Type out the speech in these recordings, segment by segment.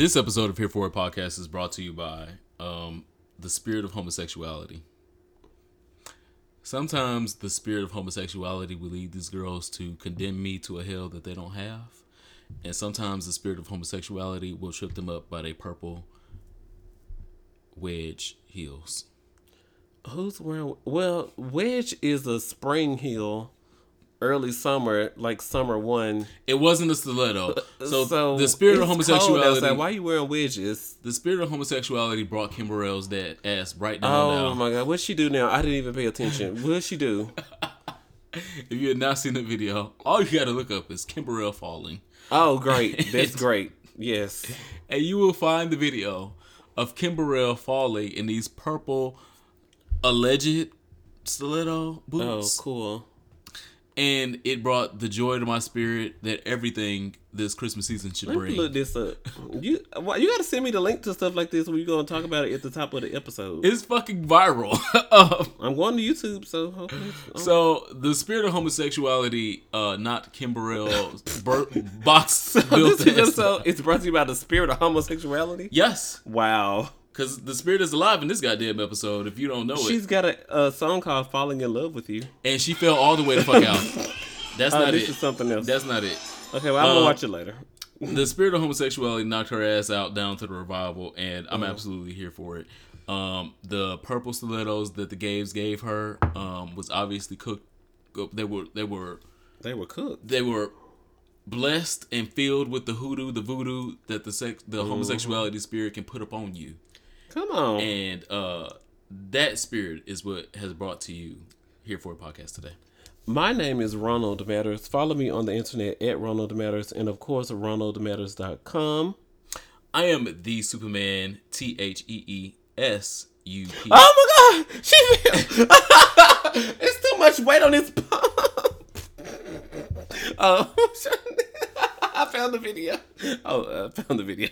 This episode of Here For It podcast is brought to you by um, the spirit of homosexuality. Sometimes the spirit of homosexuality will lead these girls to condemn me to a hell that they don't have. And sometimes the spirit of homosexuality will trip them up by their purple wedge heels. Who's wearing? Well, Wedge is a spring heel, early summer, like summer one. It wasn't a stiletto. Uh, so, So the spirit of homosexuality. Why you wearing wedges? The spirit of homosexuality brought Kim Burrell's dad ass right down Oh now. my god, what'd she do now? I didn't even pay attention. What'd she do? If you had not seen the video, all you gotta look up is Kim Burrell falling. Oh, great. That's great. Yes. and you will find the video of Kim Burrell falling in these purple alleged stiletto boots. Oh, cool. And it brought the joy to my spirit that everything this Christmas season should Let me bring. look this up. You why, you got to send me the link to stuff like this when you going to talk about it at the top of the episode. It's fucking viral. Um, I'm going to YouTube, so hopefully. it's- so the spirit of homosexuality, uh, not Kim Burrell's bur- box this built is episode it's brought to you by the spirit of homosexuality. Yes, Wow. Because the spirit is alive in this goddamn episode. If you don't know She's it, got a, a song called "Falling in Love with You." and she fell all the way the fuck out. That's Uh, not this it. is something else. That's not it. okay, well, I'm uh, gonna watch it later. the spirit of homosexuality knocked her ass out down to the revival, and I'm Uh-huh. absolutely here for it. Um, the purple stilettos that the gays gave her um, was obviously cooked. They were they were They were cooked. they were blessed and filled with the hoodoo, the voodoo that the sex, the homosexuality spirit can put upon you, Come on. and uh, that spirit is what has brought to you here for a podcast today. My name is Ronald Matters. Follow me on the internet at Ronald Matters, and of course, RonaldMatters.com. I am the Superman, T H E E S U P. Oh my God, she it's too much weight on this pump. Oh, I found the video. Oh, I found the video.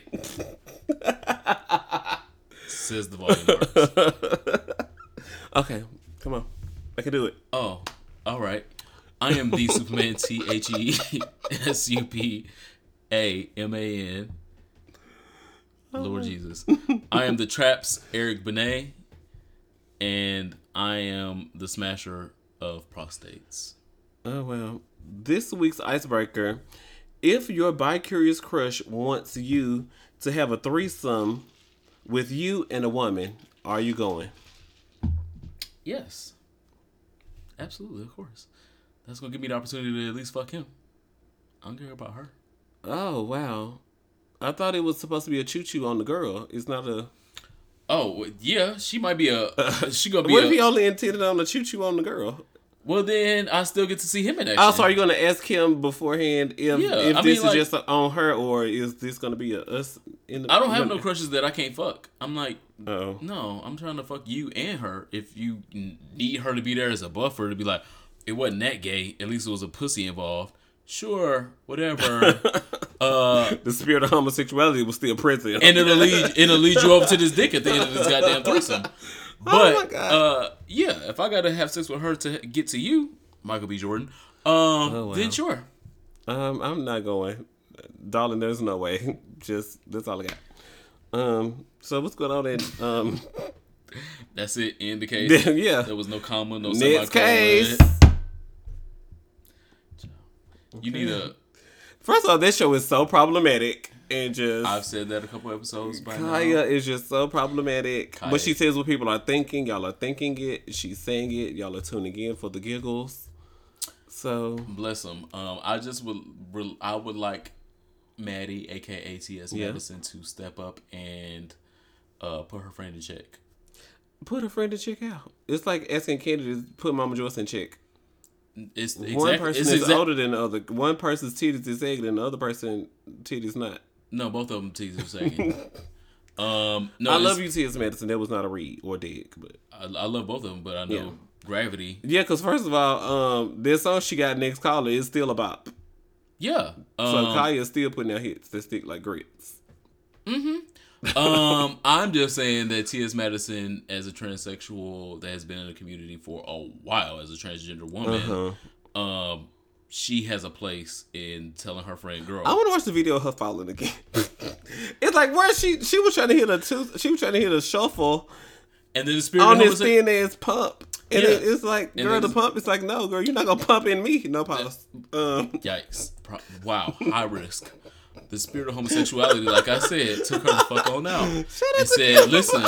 Says the volume. Okay, come on, I can do it. Oh, all right. I am the Superman T H E S U P A M A N. Lord Jesus. I am the Traps Eric Benet, and I am the Smasher of prostates. Oh well, this week's icebreaker: If your bi-curious crush wants you to have a threesome with you and a woman, are you going? Yes. Absolutely, of course. That's gonna give me the opportunity to at least fuck him. I don't care about her. Oh wow, I thought it was supposed to be a choo-choo on the girl. It's not a. Oh yeah, she might be a. She gonna be What if he only intended on the choo-choo on the girl? Well, then I still get to see him in action. Also, are you going to ask him beforehand if Yeah, if I this mean, like- is just on her or is this going to be a us in the? I don't have no crushes that I can't fuck. I'm like, Oh, no, I'm trying to fuck you and her. If you need her to be there as a buffer to be like, it wasn't that gay. At least it was a pussy involved. Sure, whatever. uh, the spirit of homosexuality was still present. and it'll lead it'll lead you over to this dick at the end of this goddamn threesome. But my God. uh, yeah, if I gotta have sex with her to get to you, Michael B. Jordan, um, Oh, wow. then sure. um, I'm not going, darling. There's no way. Just that's all I got. Um, so what's going on in um That's it. In the case, yeah there was no comma, no next case? You need a. First of all, this show is so problematic and just I've said that a couple episodes by now. Kaya is just so problematic. Kaya. But she says what people are thinking. Y'all are thinking it. She's saying it. Y'all are tuning in for the giggles. So Bless them. Um, I just would. I would like Maddie, aka T.S. Yeah. Madison, to step up and uh, put her friend in check. put a friend in check out. It's like asking Kandi to put Mama Joyce in check. It's One person is exact- older than the other. One person's titties is egg and the other person titties not. No, both of them T's are second. um, no, I love you, T.S. Madison. That was not a read or dig, but I, I love both of them, but I know Yeah. Gravity. yeah. Because first of all, um, this song she got next caller is still a bop. Yeah. Um, So Kaya is still putting out hits that stick like grits. um, I'm just saying that T.S. Madison, as a transsexual that has been in the community for a while, as a transgender woman, Uh-huh. um, she has a place in telling her friend, "Girl, I want to watch the video of her falling again. it's like, where she? She was trying to hit a tooth. She was trying to hit a shuffle And then the spirit on this thin ass pump. And Yeah. it, it's like, girl, the pump. It's like, no, girl, you're not gonna pump in me. No pause. Um, Yikes! Pro- wow, high risk. The spirit of homosexuality, like I said, took her the fuck on out and said, "Listen,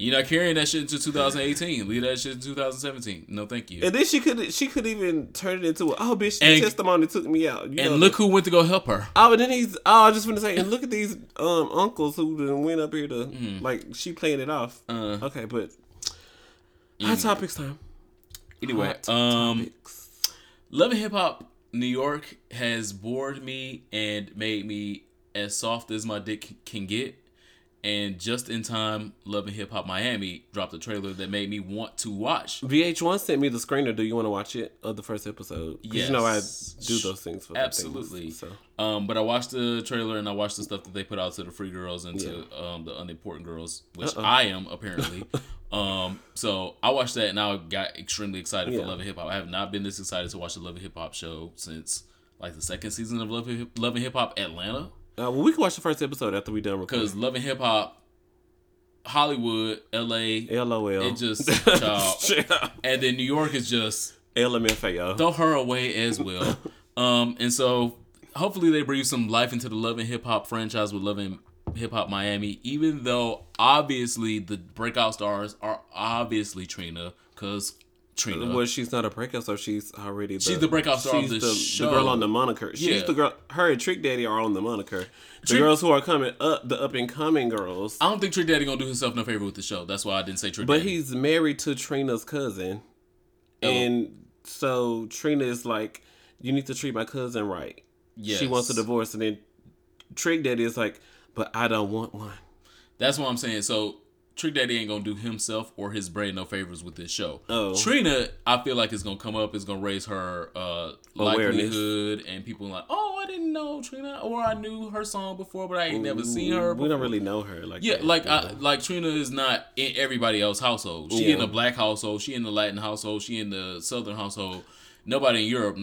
you're not carrying that shit into 2018. Leave that shit in 2017. No, thank you." and then she could she could even turn it into a oh bitch, And- testimony took me out. You know, and look who went to go help her. Oh, and then he's. Oh, I just want to say, and look at these um uncles who went up here to like she playing it off. Uh, okay, but hot topics time. anyway, Hot um, topics. Love and Hip Hop New York has bored me and made me as soft as my dick can get. And just in time, Love and Hip Hop Miami dropped a trailer that made me want to watch. VH1 sent me the screener. Do you want to watch it of the first episode? 'Cause you know I Yes. do those things for Absolutely. things, so Um, but I watched the trailer and I watched the stuff that they put out to the free girls and to um, the unimportant girls, which Uh-oh. I am apparently. um, so I watched that and I got extremely excited Yeah. for Love and Hip Hop. I have not been this excited to watch the Love and Hip Hop show since like the second season of Love and Hip, Love and Hip Hop Atlanta. Uh, well, we can watch the first episode after we done recording. Because Love and Hip Hop, Hollywood, LA, LOL. it just and then New York is just LMFAO. throw her away as well. um, and so hopefully they breathe some life into the Love and Hip Hop franchise with Love and Hip Hop Miami. Even though obviously the breakout stars are obviously Trina, because Trina. Well, she's not a breakout, so she's already the, She's the breakout star of she's the the, show. girl on the moniker. She's Yeah. the girl. Her and Trick Daddy are on the moniker. The Trick- girls who are coming up, the up and coming girls. I don't think Trick Daddy gonna do himself no favor with the show. That's why I didn't say Trick But Daddy. he's married to Trina's cousin, oh. and so Trina is like, "You need to treat my cousin right." She wants a divorce, and then Trick Daddy is like, "But I don't want one." That's what I'm saying. So Trick Daddy ain't gonna do himself or his brain no favors with this show. Oh. Trina, I feel like it's gonna come up. It's gonna raise her uh, Awareness. likelihood, and people like, oh, I didn't know Trina, or I knew her song before, but I ain't never seen her. We don't really know her like Yeah, that. like I, like Trina is not in everybody else's household. She Yeah. in the black household. She in the Latin household. She in the Southern household. Nobody in Europe,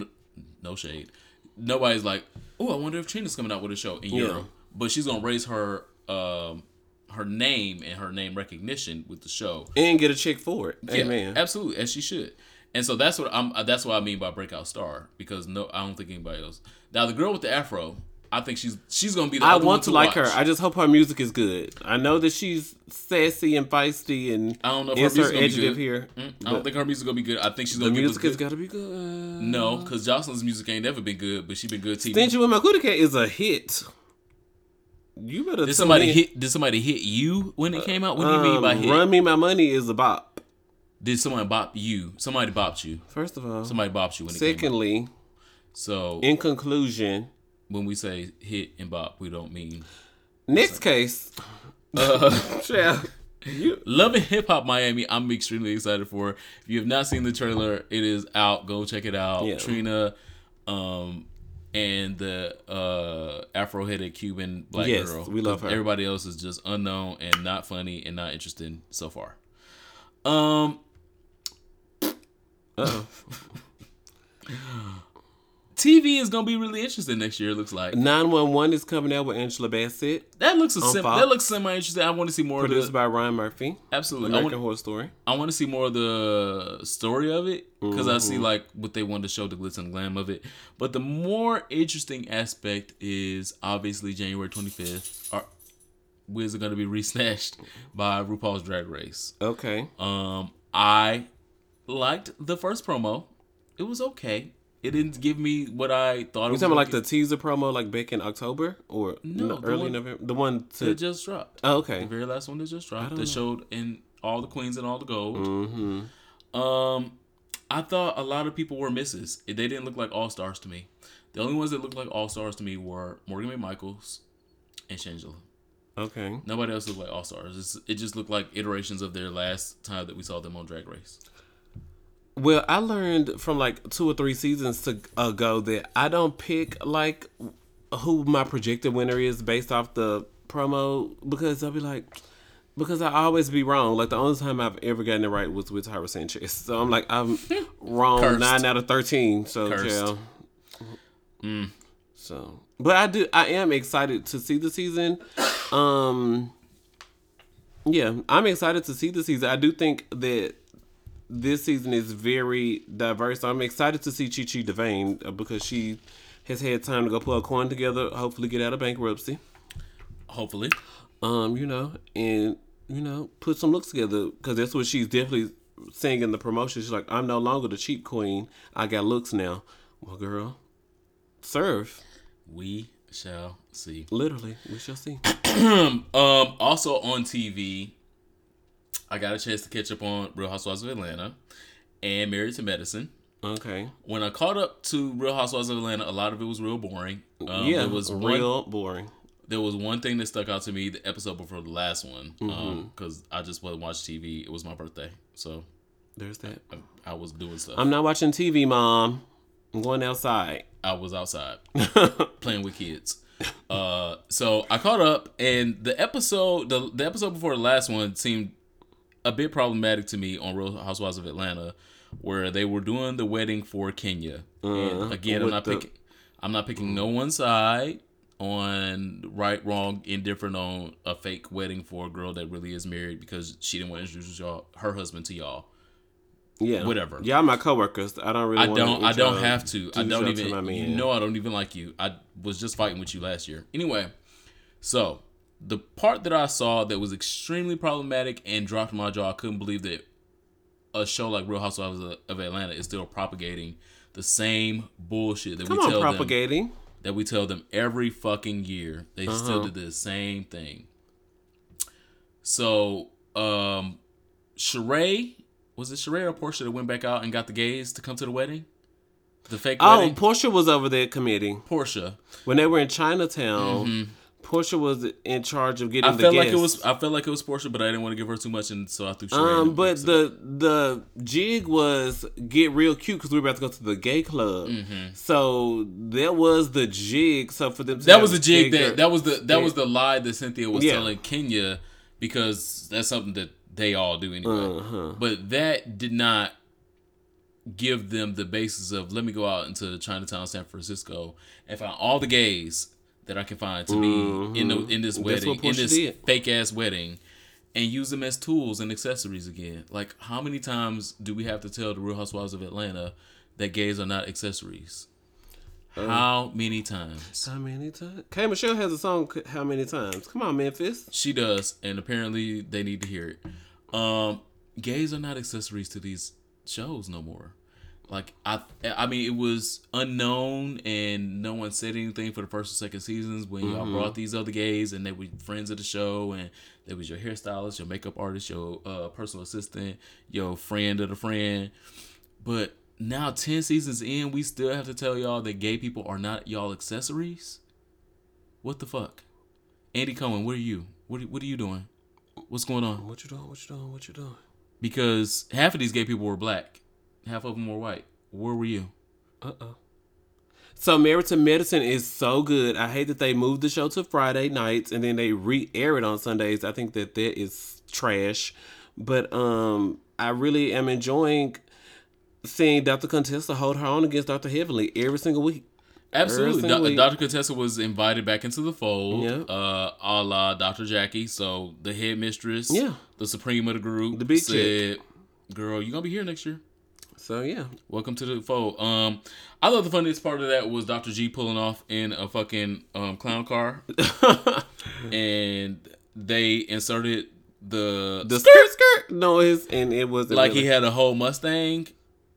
no shade. Nobody's like, oh, I wonder if Trina's coming out with a show in Yeah. Europe. But she's gonna raise her um her name and her name recognition with the show. and get a check for it. Yeah, Amen. absolutely, and she should. And so that's what I'm. That's what I mean by breakout star because no, I don't think anybody else. Now the girl with the afro, I think she's she's gonna be the. I want to like watch. her. I just hope her music is good. I know that she's sassy and feisty and I don't know if her insert music gonna be adjective good. here. Mm, I don't think her music gonna be good. I think she's the gonna us music has good. got to be good. No, because Joseline's music ain't never been good, but she been good TV. Stingy with my Cootie Cat is a hit. You better Did somebody in. hit? Did somebody hit you when it came out? What do you mean by Um, hit? Run Me My Money is a bop. Did someone bop you? Somebody bopped you. First of all. Somebody bopped you when it came out. Secondly, So in conclusion, when we say hit and bop, we don't mean next case. Uh, Yeah. You, Love and Hip Hop Miami. I'm extremely excited for. If you have not seen the trailer, it is out. Go check it out. Yeah. Trina, um, and the uh Afro headed Cuban black Yes, girl. we love her. Everybody else is just unknown and not funny and not interesting so far. Um, uh TV is gonna be really interesting next year. It looks like 911 is coming out with Angela Bassett, that looks a sim- Fox. that looks semi interesting. I want to see more of produced the by Ryan Murphy. absolutely. I American want, Horror Story. I want to see more of the story of it because I Mm-hmm. see like what they want to show the glitz and glam of it. But the more interesting aspect is obviously January 25th. Our Wiz are going to be resnatched by RuPaul's Drag Race. Okay. Um, I liked the first promo. It was okay. It didn't give me what I thought. it You talking about like the teaser promo like back in October or No, early one- November? The one to It just dropped. oh, The very last one that just dropped. That know. showed in all the queens and all the gold. Mm-hmm. Um, I thought a lot of people were misses. They didn't look like all stars to me. The only ones that looked like all stars to me were Morgan McMichaels and Shangela. Okay. Nobody else looked like all stars. It just looked like iterations of their last time that we saw them on Drag Race. Well, I learned from like two or three seasons to, ago that I don't pick like who my projected winner is based off the promo because I'll be like, because I always be wrong. Like the only time I've ever gotten it right was with Tyra Sanchez. So I'm like, I'm wrong Cursed. nine out of thirteen. So Cursed. yeah. So, but I do. I am excited to see the season. Um, yeah, I'm excited to see the season. I do think that this season is very diverse. I'm excited to see Chi Chi DeVayne uh, because she has had time to go pull a coin together. Hopefully, get out of bankruptcy. Hopefully, Um, you know, and you know, put some looks together because that's what she's definitely saying in the promotion. She's like, "I'm no longer the cheap queen. I got looks now." Well, girl, serve. we shall see. Literally, we shall see. Um, also on TV, I got a chance to catch up on Real Housewives of Atlanta and Married to Medicine. Okay. When I caught up to Real Housewives of Atlanta, a lot of it was real boring. Um, yeah, there was real one, boring. there was one thing that stuck out to me the episode before the last one because I just wasn't watching TV. It was my birthday, so There's that. I, I was doing stuff. I'm not watching TV, mom. I'm going outside. I was outside playing with kids. Uh, so I caught up, and the episode, the, the episode before the last one, seemed a bit problematic to me on Real Housewives of Atlanta, where they were doing the wedding for Kenya. and again, I'm not the- picking, I'm not picking no one side on right, wrong, indifferent on a fake wedding for a girl that really is married because she didn't want to introduce y'all her husband to y'all. Yeah. Whatever. Y'all my coworkers. I don't really. I don't. I don't have to. I do don't even. You know, I don't even like you. I was just fighting with you last year. Anyway, so the part that I saw that was extremely problematic and dropped my jaw. I couldn't believe that a show like Real Housewives of- Atlanta is still propagating the same bullshit that Come we on, tell them propagating. that we tell them every fucking year. They Uh-huh. still did the same thing. So, um, Sheree, was it Sheree or Porsha that went back out and got the gays to come to the wedding? The fake Oh, wedding? Porsha was over there committing Porsha. when they were in Chinatown. Porsha was in charge of getting Mm-hmm. I felt like it was. I felt like it was Porsha, but I didn't want to give her too much, and so I threw Sheree. Um, but the the jig was get real cute because we were about to go to the gay club. So that was the jig. So for them, to Mm-hmm. that was the jig bigger- that that was the that was the lie that Cynthia was Yeah. telling Kenya because that's something that they all do anyway. Uh-huh. But that did not give them the basis of let me go out into Chinatown, San Francisco, and find all the gays that I can find to be in the in this wedding, in this fake ass wedding, and use them as tools and accessories again. Like how many times do we have to tell the Real Housewives of Atlanta that gays are not accessories? Uh, How many times? How many times? K Michelle has a song. How many times? Come on, Memphis. She does, and apparently they need to hear it. Um, gays are not accessories to these shows no more. Like I, I mean, it was unknown, and no one said anything for the first or second seasons when y'all brought these other gays, and they were friends of the show, and they was your hairstylist, your makeup artist, your uh, personal assistant, your friend of the friend. But now, ten seasons in, we still have to tell y'all that gay people are not y'all accessories. What the fuck? Andy Cohen, What are you? What are, what are you doing? What's going on? What you doing? What you doing? What you doing? Because half of these gay people were black, half of them were white. Where were you? Uh oh. So Married to Medicine is so good. I hate that they moved the show to Friday nights and then they re-air it on Sundays. I think that that is trash. But um, I really am enjoying seeing Dr. Contessa hold her own against Dr. Heavenly every single week. Absolutely. Do-. Dr. Contessa was invited back into the fold, Yeah. uh, a la Dr. Jackie. So the head mistress, Yeah. the supreme of the group, The big said, Girl, you going to be here next year. So yeah, Welcome to the fold. Um, I thought the funniest part of that was Dr. G pulling off in a fucking um, clown car, and they inserted the, the skirt skirt noise, and it was like he had a whole Mustang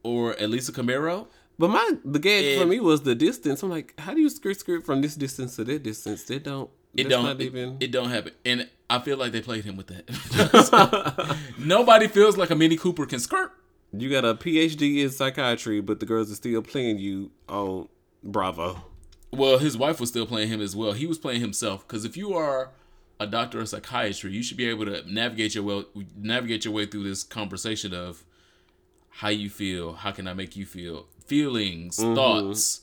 or at least a Camaro. But my the gag for me was the distance. I'm like, how do you skirt skirt from this distance to that distance? They don't. It don't it- even. it, don't happen, and I feel like they played him with that. Nobody feels like a Mini Cooper can skirt. You got a PhD in psychiatry, but the girls are still playing you on Bravo. Well, his wife was still playing him as well. He was playing himself because if you are a doctor of psychiatry, you should be able to navigate your well navigate your way through this conversation of how you feel, how can I make you feel, feelings, Mm-hmm. thoughts.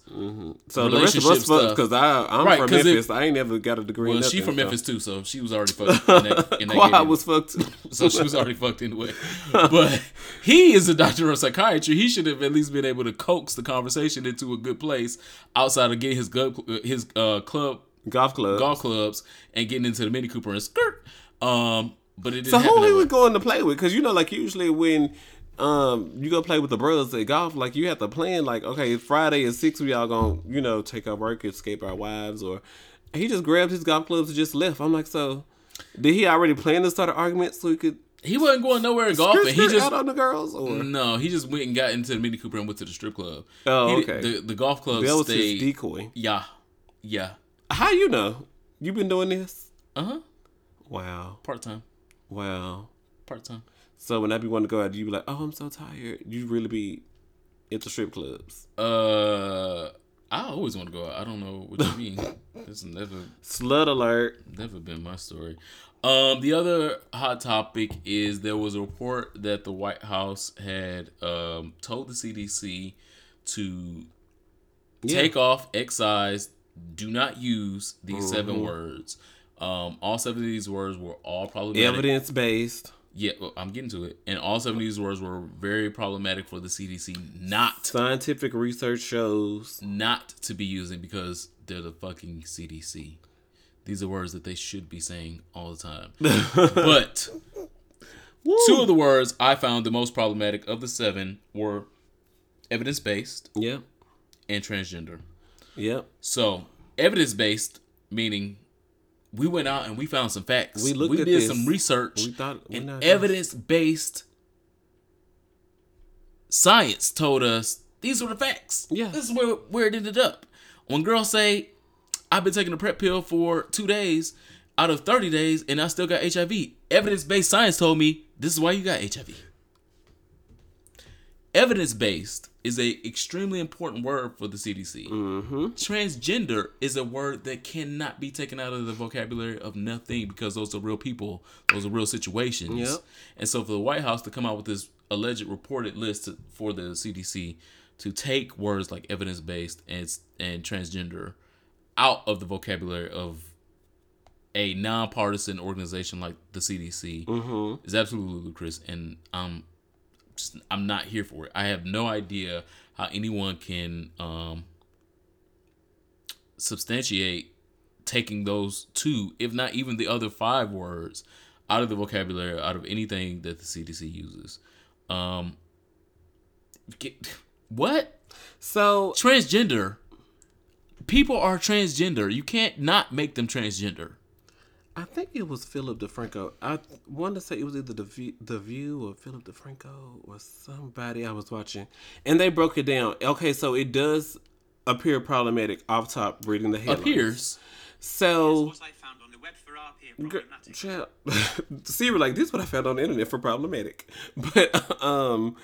So the rest of us fucked because I I'm Right, from Memphis. I ain't never got a degree. Well, she from so. Memphis too, so she was already fucked. In that, in that Quad was fucked. so she was already fucked anyway. But he is a doctor of psychiatry. He should have at least been able to coax the conversation into a good place outside of getting his gut, his uh, club golf club. golf clubs and getting into the Mini Cooper and skirt. Um, but it So who he was going to play with? Because you know, like usually when um you go play with the brothers at golf, like you have to plan like, okay, Friday at six, we all gonna you know take our work, escape our wives, or he just grabbed his golf clubs and just left. I'm like, so did he already plan to start an argument so he could He wasn't going nowhere golfing. He just out on the girls? Or no, he just went and got into the Mini Cooper and went to the strip club. Oh, He okay. The, the golf club that was his decoy. yeah, yeah. How you know? You been doing this? Uh huh. Wow, Part time. wow. Part time. So when I be wanting to go out, you be like, oh, I'm so tired. You really be into strip clubs. Uh, I always want to go out. I don't know what you mean. It's never Slut alert. never been my story. Um, the other hot topic is there was a report that the White House had um, told the CDC to Yeah. take off, excise, do not use these seven Mm-hmm. words. Um, all seven of these words were all probably Evidence based. Yeah, well, I'm getting to it. And all seven of these words were very problematic for the CDC not Scientific research shows. not to be using because they're the fucking CDC. These are words that they should be saying all the time. but two of the words I found the most problematic of the seven were evidence based Yep. and transgender. Yep. So, evidence based meaning we went out and we found some facts. We looked we did this. some research. We thought- we and evidence based science told us these were the facts. Yeah. This is where where it ended up. When girls say, I've been taking a PrEP pill for two days out of 30 days and I still got HIV. Evidence based science told me this is why you got HIV. Evidence based is a extremely important word for the CDC. Mm-hmm. Transgender is a word that cannot be taken out of the vocabulary of nothing because those are real people, those are real situations. Yep. And so for the White House to come out with this alleged reported list to, for the CDC to take words like evidence based and and transgender out of the vocabulary of a nonpartisan organization like the CDC Mm-hmm. is absolutely ludicrous, and I'm just, I'm not here for it. I have no idea how anyone can um, substantiate taking those two, if not even the other five words, out of the vocabulary, out of anything that the CDC uses. Um, get, what So transgender? People are transgender. You can't not make them transgender. I think it was Philip DeFranco. I want to say it was either the View, the View or Philip DeFranco or somebody I was watching, and they broke it down. Okay, so it does appear problematic off top reading the headlines. Appears. So What I found on the web for RP Gr- problematic. child- See, we're like, this is what I found on the internet for problematic. But um,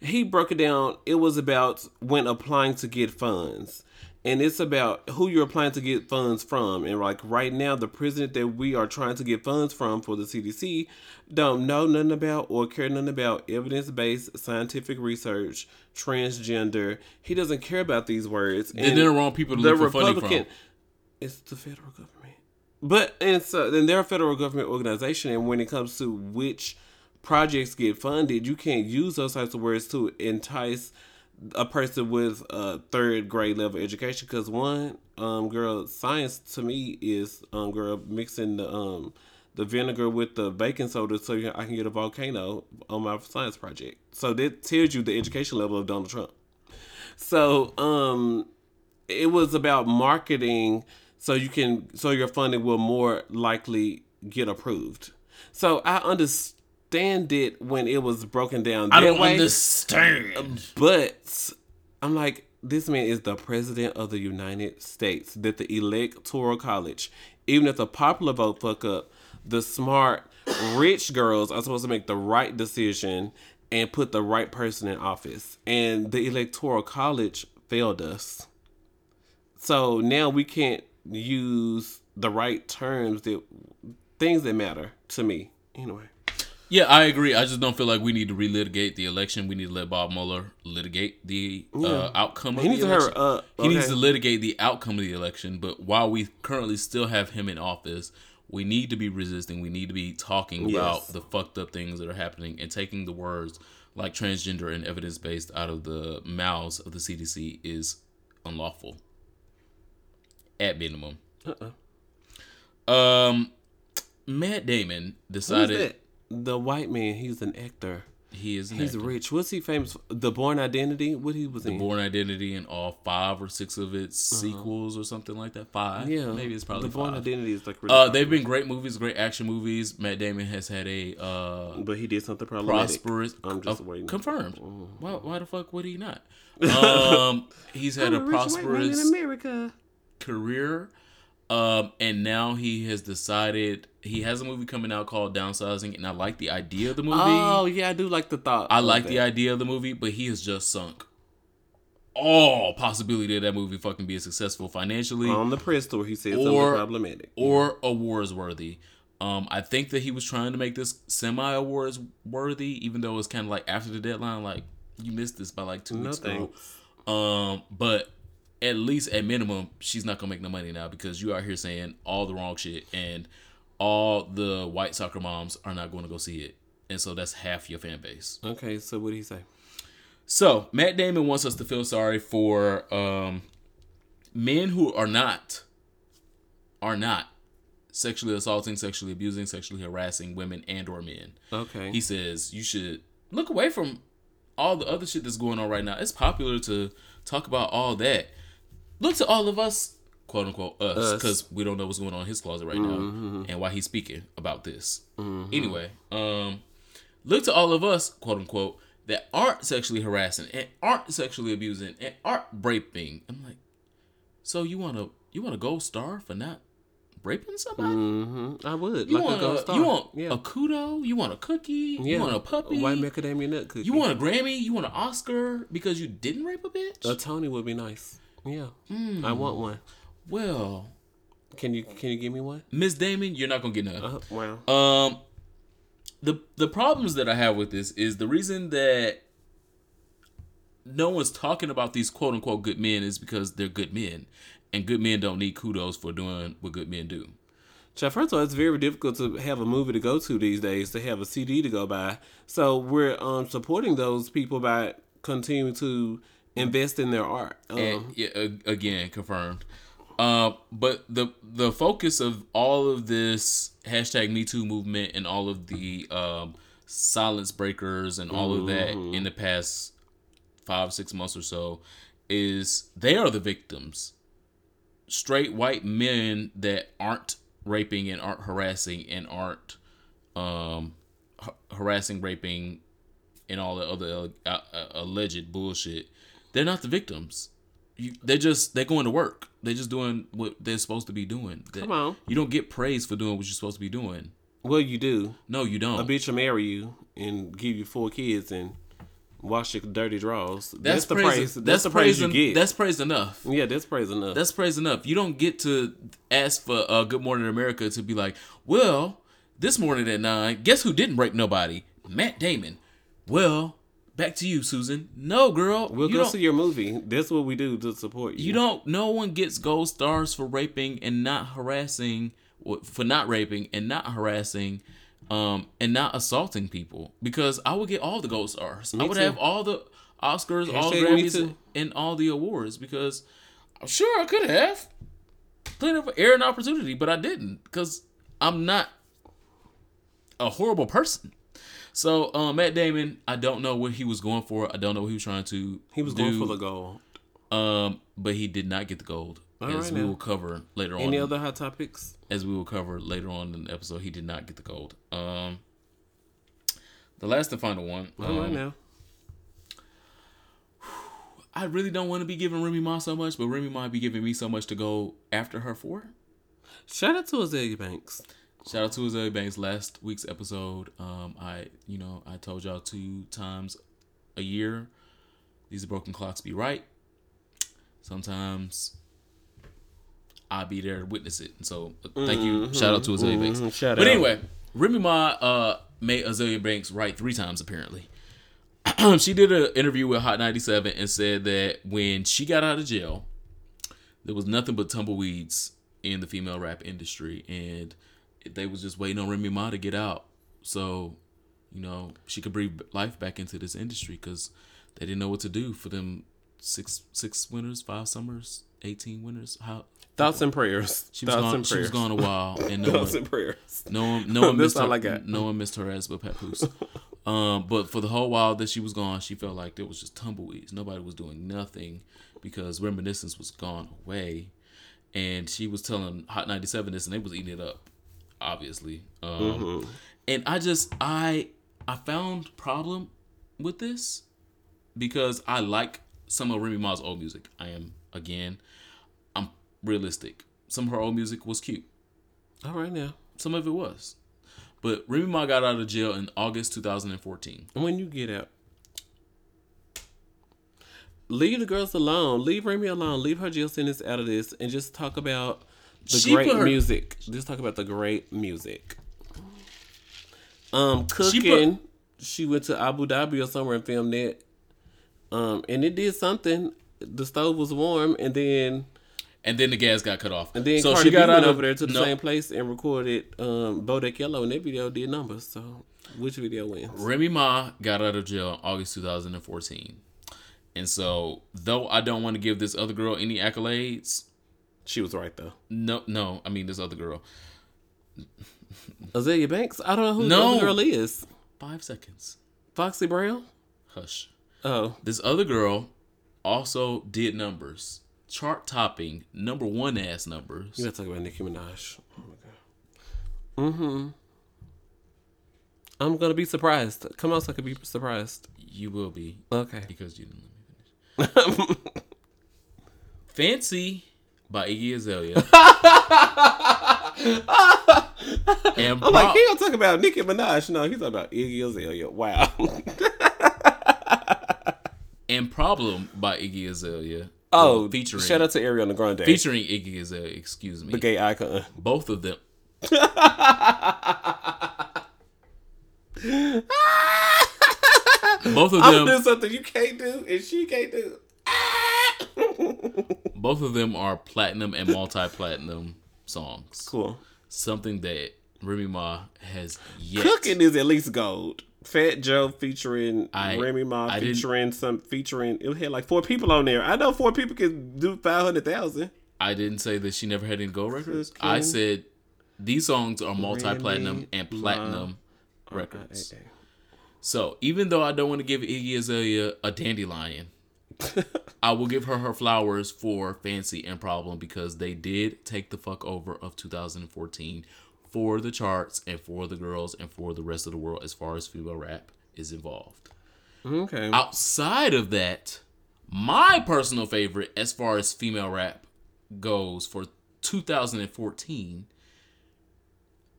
he broke it down. It was about when applying to get funds. And it's about who you're applying to get funds from. And like right now, the president that we are trying to get funds from for the CDC don't know nothing about or care nothing about evidence based scientific research, transgender. He doesn't care about these words. And then they're the wrong people to look for funding from. It's the federal government. But and so then they're a federal government organization, and when it comes to which projects get funded, you can't use those types of words to entice a person with a third grade level education. Because one, um, girl, science to me is um, girl mixing the um the vinegar with the baking soda so I can get a volcano on my science project. So that tells you the education level of Donald Trump. So um it was about marketing so you can so your funding will more likely get approved. So I understand it when it was broken down I don't way, understand. but I'm like this man is the president of the United States that the electoral college even if the popular vote fuck up the smart rich girls are supposed to make the right decision and put the right person in office and the electoral college failed us so now we can't use the right terms that things that matter to me. Anyway. Yeah, I agree. I just don't feel like we need to relitigate the election. We need to let Bob Mueller litigate the uh, outcome of He the needs to election. He needs to litigate the outcome of the election. But while we currently still have him in office, we need to be resisting. We need to be talking Yes. about the fucked up things that are happening and taking the words like transgender and evidence based out of the mouths of the CDC is unlawful. At minimum. Uh-uh. Um, Matt Damon decided? The white man. He's an actor. he is He's actor. rich. What's he famous for? The Bourne Identity. What he was in? Bourne Identity and all five or six of its sequels or something like that. Five, Uh-huh. yeah, maybe it's probably the Bourne five. Identity is like really Uh, they've been great movies, great action movies. Matt Damon has had a uh, but he did something problematic. prosperous. I'm just uh, waiting. Confirmed. Why, why the fuck would he not? Um, he's had a I'm man in prosperous America. career. Um, and now he has decided he has a movie coming out called Downsizing, and I like the idea of the movie. Oh yeah, I do like the thought. I like the idea of the movie, but he has just sunk all possibility of that movie fucking being successful financially on the press tour. He said Or- problematic. or awards worthy. Um, I think that he was trying to make this semi awards worthy, even though it's kind of like after the deadline, like you missed this by like two No weeks ago. Um, but at least at minimum, she's not gonna make no money now because you out here saying all the wrong shit, and all the white soccer moms are not going to go see it, and so that's half your fan base. Okay, so what did he say? So Matt Damon wants us to feel sorry for um, men who are not are not sexually assaulting, sexually abusing, sexually harassing women and or men. Okay. He says you should look away from all the other shit that's going on right now. It's popular to talk about all that. Look to all of us, quote unquote, us, Us. because we don't know what's going on in his closet right now and why he's speaking about this. Anyway, um, look to all of us, quote unquote, that aren't sexually harassing and aren't sexually abusing and aren't raping. I'm like, so you want to you want a gold star for not raping somebody? hmm I would You like want a gold star. you want yeah. a kudo? You want a cookie? yeah. You want a puppy? white macadamia nut cookie. you want a Grammy? You want an Oscar because you didn't rape a bitch? a Tony would be nice. Yeah. Hmm. I want one. well, Can you can you give me one? Miss Damon, you're not gonna get none. Uh, wow. Um, the the problems that I have with this is the reason that no one's talking about these quote unquote good men is because they're good men, and good men don't need kudos for doing what good men do. So first of all, it's very difficult to have a movie to go to these days, to have a CD to go by. So we're um, supporting those people by continuing to invest in their art. Um, and yeah, again confirmed. Uh, but the the focus of all of this hashtag Me Too movement and all of the um, silence breakers and all of that in the past five six months or so is they are the victims. Straight white men that aren't raping and aren't harassing and aren't um, harassing, raping, and all the other uh, uh, alleged bullshit. They're not the victims. You, they're just they're going to work. They're just doing what they're supposed to be doing. That- Come on. you don't get praise for doing what you're supposed to be doing. well, you do. No, you don't. A bitch will marry you and give you four kids and wash your dirty drawers. That's, the praise. That's, the praise, you get. That's praise enough. yeah, that's praise enough. That's praise enough. You don't get to ask for uh, Good Morning America to be like, well, this morning at nine, guess who didn't rape nobody? Matt Damon. Well, back to you, Susan. No, girl. we'll go see your movie. That's what we do to support you. You don't. No one gets gold stars for raping and not harassing, for not raping and not harassing, um, and not assaulting people. Because I would get all the gold stars. I would too. have all the Oscars, all me Grammys, and all the awards. Because I'm sure I could have plenty of air and opportunity, but I didn't. Because I'm not a horrible person. So um, Matt Damon, I don't know what he was going for. I don't know what he was trying to. He was do. going for the gold. Um, but he did not get the gold, All as right we now. will cover later Any on. Any other hot topics? As we will cover later on in the episode, he did not get the gold. Um, the last and final one. All right um, now. I really don't want to be giving Remy Ma so much, but Remy Ma be giving me so much to go after her for. Shout out to Azealia Banks. Shout out to Azealia Banks. Last week's episode, um, I you know I told y'all two times a year, these broken clocks be right. Sometimes I'll be there to witness it. And so thank you. Shout out to Azealia Banks. mhm, shout but out. anyway, Remy Ma uh, made Azealia Banks right three times apparently. she did an interview with Hot 97 and said that when she got out of jail, there was nothing but tumbleweeds in the female rap industry, and they was just waiting on Remy Ma to get out, so you know she could breathe life back into this industry because they didn't know what to do for them six six winners, five summers, eighteen winners. How Thoughts and prayers. she was Thoughts gone? She was gone a while, and no Thoughts one, and prayers. no one, no one missed her. got. No one missed her ass but Papoose. um, but for the whole while that she was gone, she felt like there was just tumbleweeds. Nobody was doing nothing because reminiscence was gone away, and she was telling Hot ninety seven this, and they was eating it up, obviously. Um, Mm-hmm. and I just I I found problem with this because I like some of Remy Ma's old music. I am again, I'm realistic. Some of her old music was cute. All right now. Some of it was. But Remy Ma got out of jail in August 2014. When you get out, leave the girls alone. Leave Remy alone. Leave her jail sentence out of this, and just talk about the She great music. Just talk about the great music. Um, cooking. She, went to Abu Dhabi or somewhere and filmed that. Um, and it did something. The stove was warm, and then And then the gas got cut off. and then so Cardi she got B out of over there to the no, same place and recorded um, Bodak Yellow, and that video did numbers. So, which video wins? Remy Ma got out of jail in August 2014. And so, though I don't want to give this other girl any accolades, She was right though. no, no, I mean this other girl. Azealia Banks. I don't know who No. the other girl is. Five seconds. Foxy Brown. Hush. Oh, This other girl also did numbers, chart topping, number one ass numbers. you gotta talk about Nicki Minaj. Oh my god. Mm-hmm. I'm gonna be surprised. Come on, so I can be surprised. You will be Okay. because you didn't let me finish. Fancy by Iggy Azalea. and I'm like, he don't talk about Nicki Minaj. No, he's talking about Iggy Azalea. Wow. and Problem by Iggy Azalea. oh, featuring shout out to Ariana Grande, featuring Iggy Azalea. Excuse me. the gay icon. Both of them. Both of them. I'm doing something you can't do and she can't do. Both of them are platinum and multi-platinum songs. Cool. Something that Remy Ma has yet. Cooking is at least gold. Fat Joe featuring I- Remy Ma I featuring some featuring it had like four people on there. I know four people can do five hundred thousand. I didn't say that she never had any gold records. Cooking. I said these songs are multi-platinum Remy and Ma. platinum records. So even though I don't want to give Iggy Azalea a dandelion, I will give her her flowers for Fancy and Problem because they did take the fuck over of 2014 for the charts and for the girls and for the rest of the world as far as female rap is involved. Okay. Outside of that, my personal favorite as far as female rap goes for 2014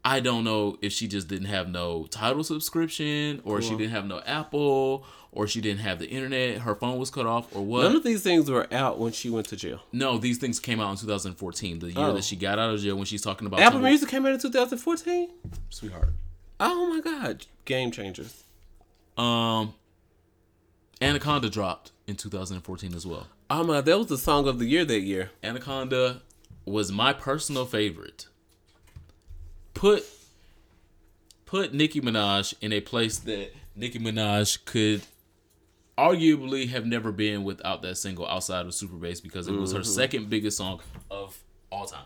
I don't know if she just didn't have no Tidal subscription or she didn't have no Apple or she didn't have the internet, her phone was cut off or what. None of these things were out when she went to jail. no, these things came out in 2014, the year Oh. that she got out of jail when she's talking about Apple Music came out in 2014. sweetheart. Oh my god, game changers. Um Anaconda dropped in 2014 as well. Oh my, that was the song of the year that year. Anaconda was my personal favorite. Put put Nicki Minaj in a place that Nicki Minaj could arguably have never been without that single outside of Super Bass because it was her mm-hmm. second biggest song of all time.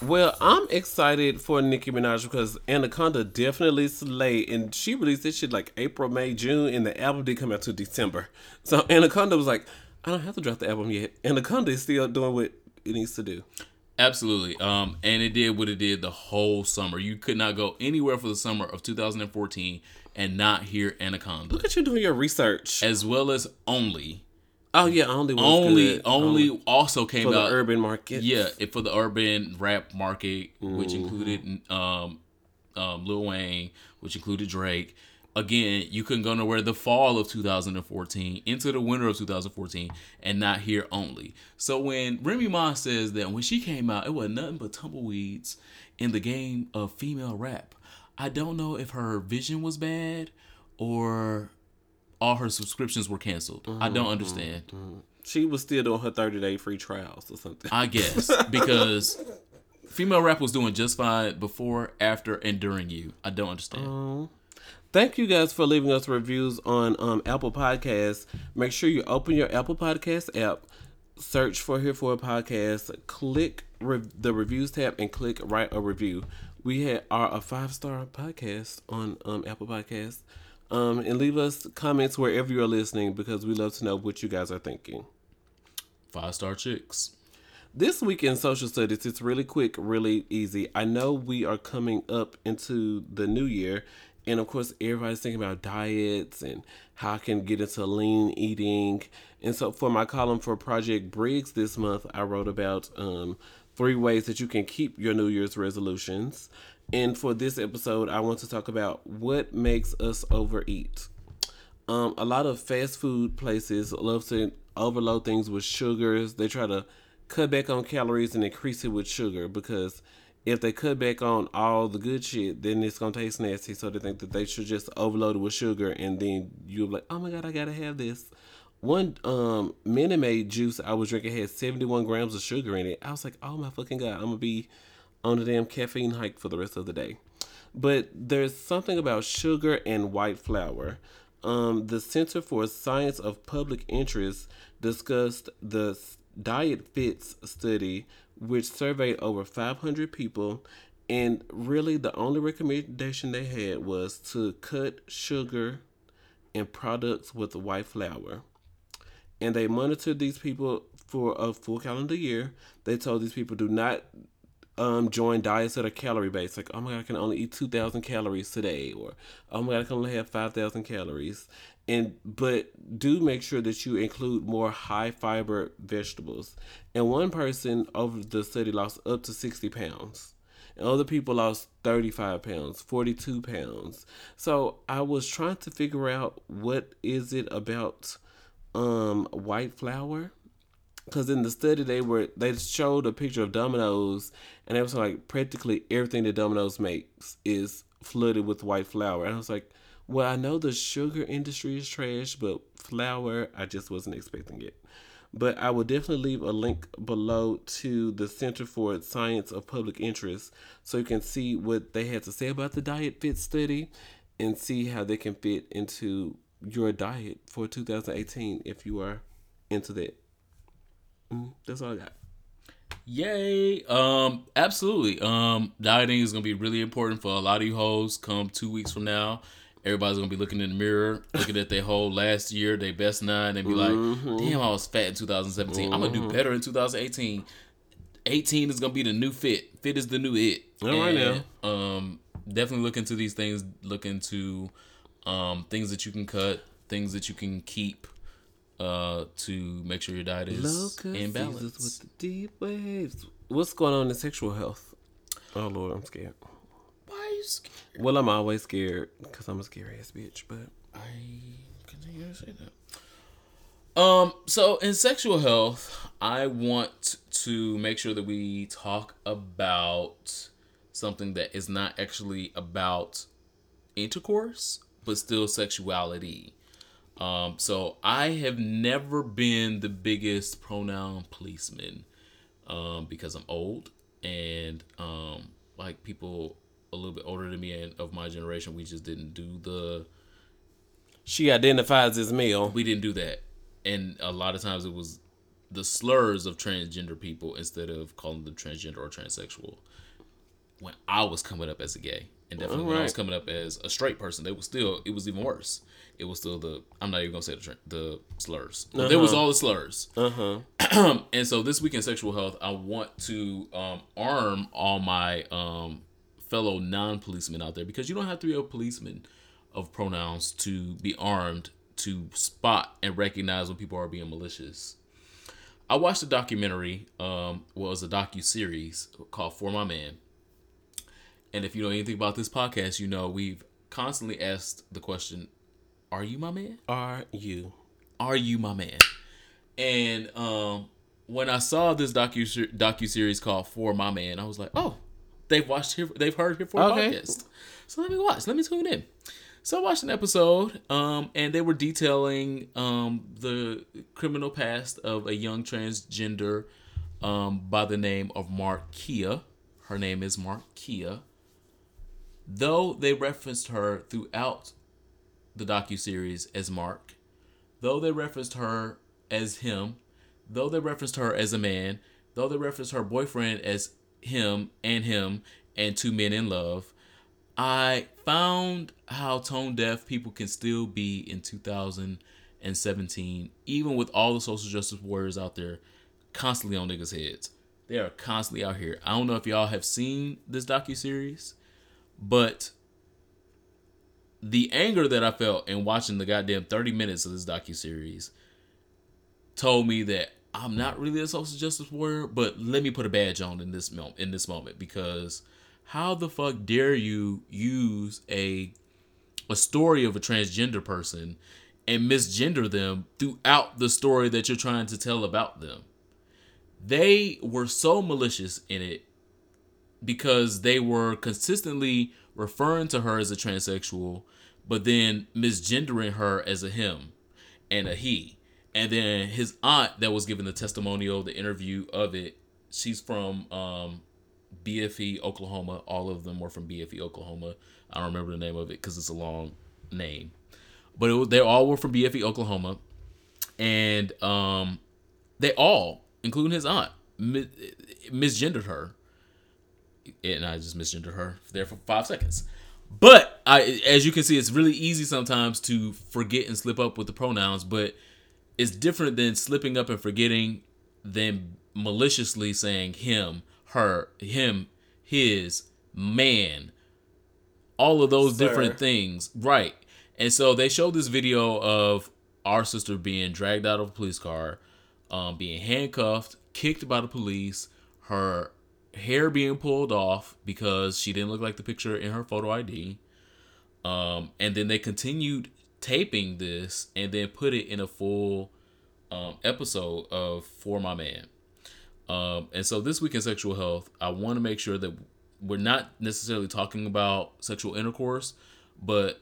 Well, I'm excited for Nicki Minaj because Anaconda definitely slayed, and she released this shit like April, May, June, and the album did come out to December. So Anaconda was like, I don't have to drop the album yet. Anaconda is still doing what it needs to do. Absolutely. Um, and it did what it did the whole summer. You could not go anywhere for the summer of 2014 and not hear Anaconda. Look at you doing your research. As well as Only. Oh yeah, only was Only good. Only also came for the out urban market. Yeah, it, for the urban rap market, which Mm-hmm. included um, um, Lil Wayne, which included Drake. Again, you couldn't go nowhere the fall of 2014 into the winter of 2014 and not here only. So when Remy Ma says that when she came out, it was nothing but tumbleweeds in the game of female rap. I don't know if her vision was bad or all her subscriptions were canceled. I Mm-hmm. don't understand. Mm-hmm, mm-hmm. She was still doing her 30 day free trials or something. I guess because female rap was doing just fine before, after, and during you. I don't understand. Mm-hmm. Thank you guys for leaving us reviews on um, Apple Podcasts. Make sure you open your Apple Podcast app, search for Here For It Podcast, click re- the reviews tab, and click write a review. We had, are a five star podcast on um, Apple Podcasts. Um, and leave us comments wherever you're listening because we love to know what you guys are thinking. Five star chicks. This week in social studies, it's really quick, really easy. I know we are coming up into the new year, and of course, everybody's thinking about diets and how I can get into lean eating. And so, for my column for Project Briggs this month, I wrote about um, three ways that you can keep your New Year's resolutions. And for this episode, I want to talk about what makes us overeat. Um, a lot of fast food places love to overload things with sugars. They try to cut back on calories and increase it with sugar because if they cut back on all the good shit, then it's gonna taste nasty. So they think that they should just overload it with sugar, and then you're like, oh my god, I gotta have this. One um Minute Maid juice I was drinking had 71 grams of sugar in it. I was like, oh my fucking god, I'm gonna be on a damn caffeine hike for the rest of the day. But there's something about sugar and white flour. Um, the Center for Science of Public Interest discussed the Diet Fits study, which surveyed over 500 people, and really the only recommendation they had was to cut sugar and products with white flour. And they monitored these people for a full calendar year. They told these people do not um, join diets that are calorie based. Like, oh my god, I can only eat two thousand calories today, or oh my god, I can only have five thousand calories. And but do make sure that you include more high fiber vegetables. And one person over the study lost up to sixty pounds. And other people lost 35 pounds, 42 pounds. So I was trying to figure out what is it about um, white flour because in the study they were they showed a picture of Domino's and it was like practically everything that Domino's makes is flooded with white flour and I was like well I know the sugar industry is trash but flour I just wasn't expecting it but I will definitely leave a link below to the Center for Science of Public Interest so you can see what they had to say about the diet fit study and see how they can fit into your diet for 2018 if you are into that. Mm, that's all I got. Yay! Um, absolutely. Um, dieting is gonna be really important for a lot of you hoes. Come two weeks from now, everybody's gonna be looking in the mirror, looking at their whole last year, their best nine, and be Mm-hmm. like, "Damn, I was fat in 2017. I'm gonna do better in 2018. 18 is gonna be the new fit. Fit is the new it. All right And, Um, definitely look into these things. Look into um things that you can cut, things that you can keep. Uh, to make sure your diet is Locust in seasons balance. with the deep waves. What's going on in sexual health? Oh Lord, I'm scared. Why are you scared? Well, I'm always scared because I'm a scary ass bitch. But I continue to say that. Um, so in sexual health, I want to make sure that we talk about something that is not actually about intercourse, but still sexuality. Um, so I have never been the biggest pronoun policeman, um, because I'm old and um, like people a little bit older than me and of my generation, we just didn't do the she identifies as male. we didn't do that. And a lot of times it was the slurs of transgender people instead of calling them transgender or transsexual. When i was coming up as a gay and definitely when i was coming up as a straight person it was still it was even worse. It was still the i'm not even gonna say the, the slurs but there was all the slurs. Uh huh. and so this week in sexual health i want to um, arm all my um, fellow non-policemen out there because you don't have to be a policeman of pronouns to be armed to spot and recognize when people are being malicious. I watched a documentary um well it was a docu-series called for my man and if you know anything about this podcast you know we've constantly asked the question are you my man Are you? are you my man? And um, when I saw this docu docu series called For My Man, I was like, oh, they've watched here, they've heard here for Okay. podcast. So let me watch. Let me tune in. So I watched an episode, um, and they were detailing um, the criminal past of a young transgender um, by the name of Markia. Her name is Markia. Though they referenced her throughout the docu series as Mark, though they referenced her as him, though they referenced her as a man, though they referenced her boyfriend as him and him and two men in love, I found how tone deaf people can still be in 2017, even with all the social justice warriors out there constantly on niggas' heads. They are constantly out here. I don't know if y'all have seen this docu series, but the anger that I felt in watching the goddamn 30 minutes of this docu series told me that I'm not really a social justice warrior, but let me put a badge on in this moment in this moment because how the fuck dare you use a a story of a transgender person and misgender them throughout the story that you're trying to tell about them? They were so malicious in it because they were consistently referring to her as a transsexual, but then misgendering her as a him and a he. And then his aunt that was giving the testimonial, the interview of it, she's from um, BFE, Oklahoma. All of them were from BFE, Oklahoma. I don't remember the name of it because it's a long name, but they all were from BFE, Oklahoma, and um, they all, including his aunt, mi- misgendered her and I just misgendered her there for five seconds. But I, as you can see, it's really easy sometimes to forget and slip up with the pronouns. But it's different than slipping up and forgetting than maliciously saying him, her, him, his, man. All of those Sir. different things, right? And so they showed this video of our sister being dragged out of a police car, um, being handcuffed, kicked by the police, her hair being pulled off because she didn't look like the picture in her photo ID. Um, and then they continued taping this and then put it in a full um, episode of For My Man. Um, and so this week in sexual health, I want to make sure that we're not necessarily talking about sexual intercourse, but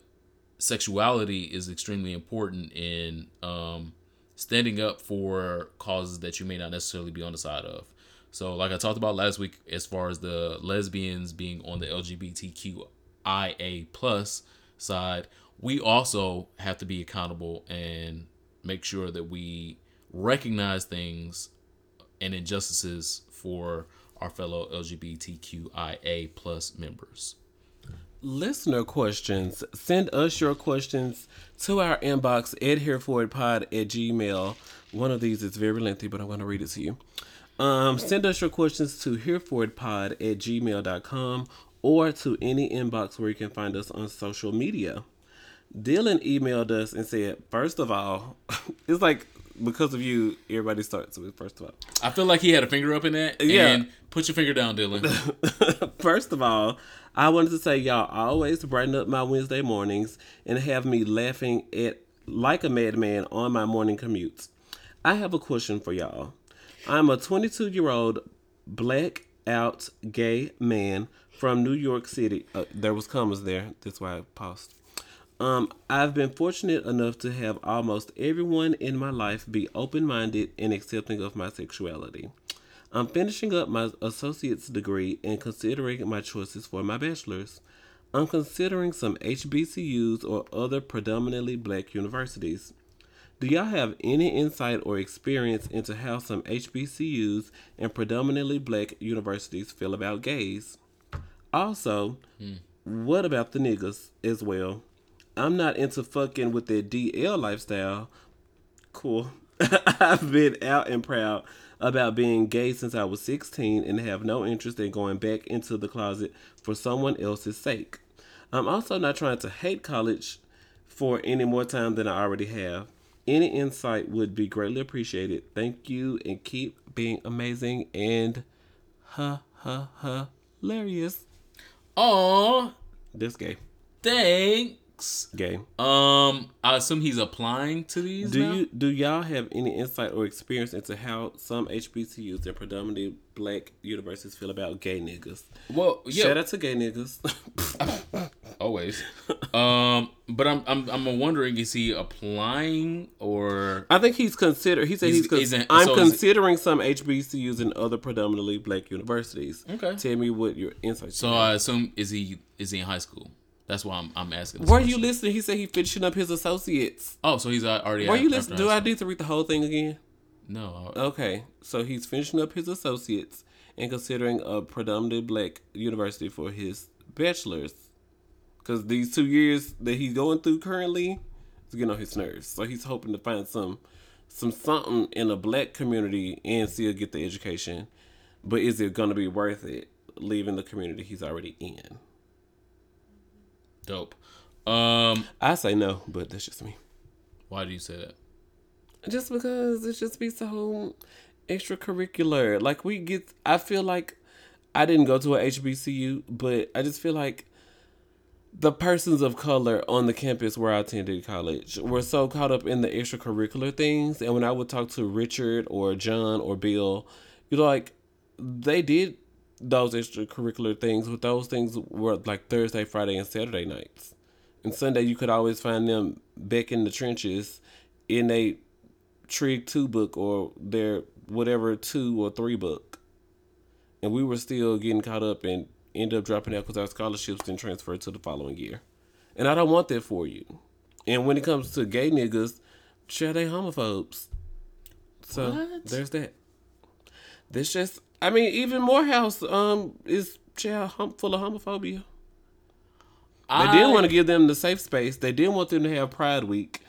sexuality is extremely important in um, standing up for causes that you may not necessarily be on the side of. So, like I talked about last week, as far as the lesbians being on the LGBTQIA plus side, we also have to be accountable and make sure that we recognize things and injustices for our fellow LGBTQIA plus members. Listener questions. Send us your questions to our inbox at hereforitpod at gmail. One of these is very lengthy, but I'm going to read it to you. Um, send us your questions to hereforitpod at gmail.com or to any inbox where you can find us on social media. Dylan emailed us and said, first of all, it's like because of you, everybody starts with first of all. I feel like he had a finger up in that. Yeah. And put your finger down, Dylan. First of all, I wanted to say y'all always brighten up my Wednesday mornings and have me laughing at like a madman on my morning commutes. I have a question for y'all. I'm a 22 year old black out gay man from New York City. Uh, there was commas there. That's why I paused. Um, I've been fortunate enough to have almost everyone in my life be open minded and accepting of my sexuality. I'm finishing up my associate's degree and considering my choices for my bachelor's. I'm considering some HBCUs or other predominantly black universities. Do y'all have any insight or experience into how some HBCUs and predominantly black universities feel about gays? Also, what about the niggas as well? I'm not into fucking with their DL lifestyle. Cool. I've been out and proud about being gay since I was 16 and have no interest in going back into the closet for someone else's sake. I'm also not trying to hate college for any more time than I already have. Any insight would be greatly appreciated. Thank you and keep being amazing and ha ha ha hilarious. Oh, This gay. thanks. Gay. Um, I assume he's applying to these. Do now? you do y'all have any insight or experience into how some HBCUs and predominantly black universities feel about gay niggas? Well, yeah, Shout out to gay niggas. always. um, but I'm I'm I'm wondering is he applying or I think he's considered. He said He's- he's. con- he's I'm so considering some HBCUs and other predominantly black universities. Okay. Tell me what your insights. so? I assume is he is he in high school? That's why I'm I'm asking. Were you listening? He said he finishing up his associates. Oh, so he's already. Were you listening? Do I need to read the whole thing again? No. I- Okay, so he's finishing up his associates and considering a predominantly black university for his bachelor's. Because these two years that he's going through currently is getting on his nerves. So he's hoping to find some some something in a black community and still get the education. But is it going to be worth it leaving the community he's already in? Dope. Um, I say no, but that's just me. why do you say that? just because it just be so extracurricular. Like we get, I feel like I didn't go to a HBCU, but I just feel like the persons of color on the campus where I attended college were so caught up in the extracurricular things. And when I would talk to Richard or John or Bill, you know, like they did those extracurricular things, but those things were like Thursday, Friday, and Saturday nights. And Sunday, you could always find them back in the trenches in a Trig 2 book or their whatever 2 or 3 book. And we were still getting caught up and ended up dropping out because our scholarships didn't transfer to the following year. And I don't want that for you. And when it comes to gay niggas, sure, they homophobes. So What? there's that. This just, I mean, even Morehouse um is child hum, full of homophobia. They didn't want to give them the safe space. They didn't want them to have Pride Week.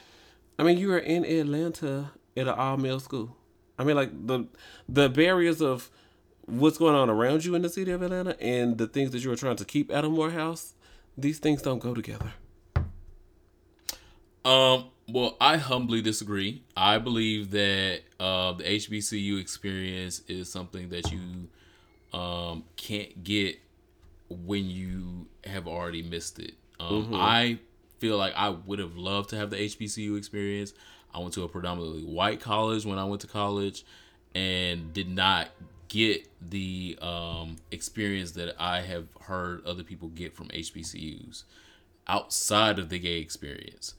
I mean, you were in Atlanta at an all male school. I mean, like the the barriers of what's going on around you in the city of Atlanta and the things that you were trying to keep out of Morehouse. These things don't go together. Um, well, I humbly disagree. I believe that uh, the HBCU experience is something that you um, can't get when you have already missed it. Um, I feel like I would have loved to have the HBCU experience. I went to a predominantly white college when I went to college and did not get the um, experience that I have heard other people get from HBCUs outside of the gay experience.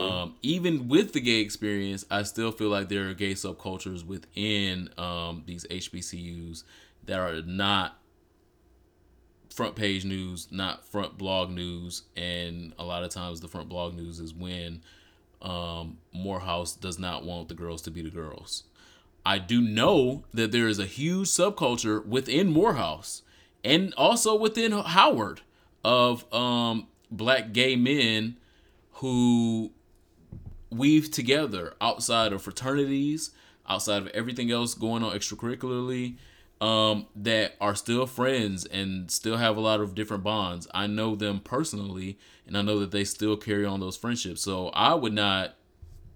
Um, even with the gay experience, I still feel like there are gay subcultures within um, these HBCUs that are not front page news, not front blog news, and a lot of times the front blog news is when um, Morehouse does not want the girls to be the girls. I do know that there is a huge subculture within Morehouse and also within Howard of um, black gay men who weave together outside of fraternities, outside of everything else going on extracurricularly, um, that are still friends and still have a lot of different bonds. I know them personally, and I know that they still carry on those friendships. So I would not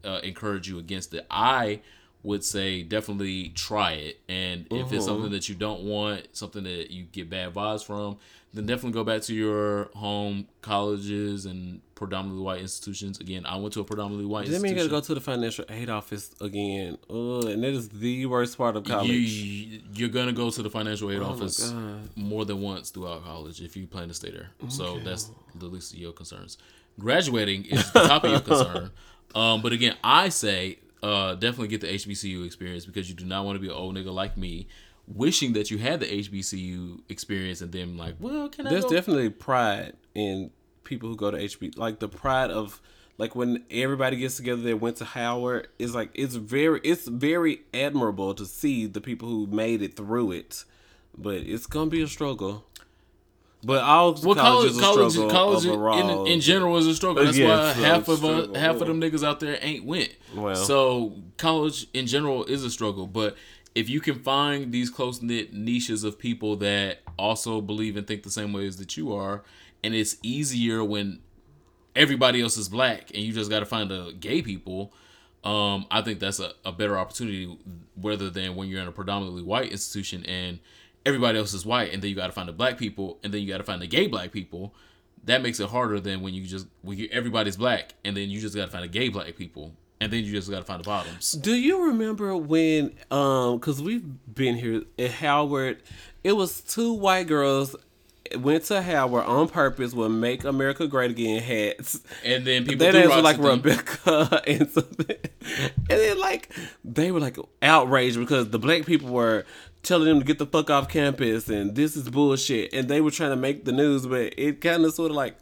uh, encourage you against it. I would say definitely try it, and if it's something that you don't want, something that you get bad vibes from, then definitely go back to your home colleges and predominantly white institutions. Again, I went to a predominantly white That mean you gotta go to the financial aid office again. Ugh, and that is the worst part of college. You, you're gonna go to the financial aid Oh office more than once throughout college if you plan to stay there. So that's the least of your concerns. Graduating is the top of your concern. Um, but again, I say uh, definitely get the HBCU experience because you do not want to be an old nigga like me, wishing that you had the HBCU experience and then like, well, can I There's go? definitely pride in people who go to HB. Like the pride of like when everybody gets together that went to Howard is like it's very it's very admirable to see the people who made it through it. But it's gonna be a struggle. But all well, college, college, college, college overall. in, in general is a struggle. That's Yeah, why half of uh, struggle. half of them niggas out there ain't went. Well. so college in general is a struggle. But if you can find these close knit niches of people that also believe and think the same ways that you are, and it's easier when everybody else is black and you just got to find the gay people. Um, I think that's a, a better opportunity rather than when you're in a predominantly white institution and everybody else is white and then you got to find the black people and then you got to find the gay black people. That makes it harder than when you just when you, everybody's black and then you just got to find the gay black people and then you just got to find the bottoms. Do you remember when um cuz we've been here at Howard it was two white girls went to Howard on purpose with make America great again hats. And then people Their threw names were like. Rebecca and something. And then like they were like outraged because the black people were telling them to get the fuck off campus and this is bullshit and they were trying to make the news but it kind of sort of like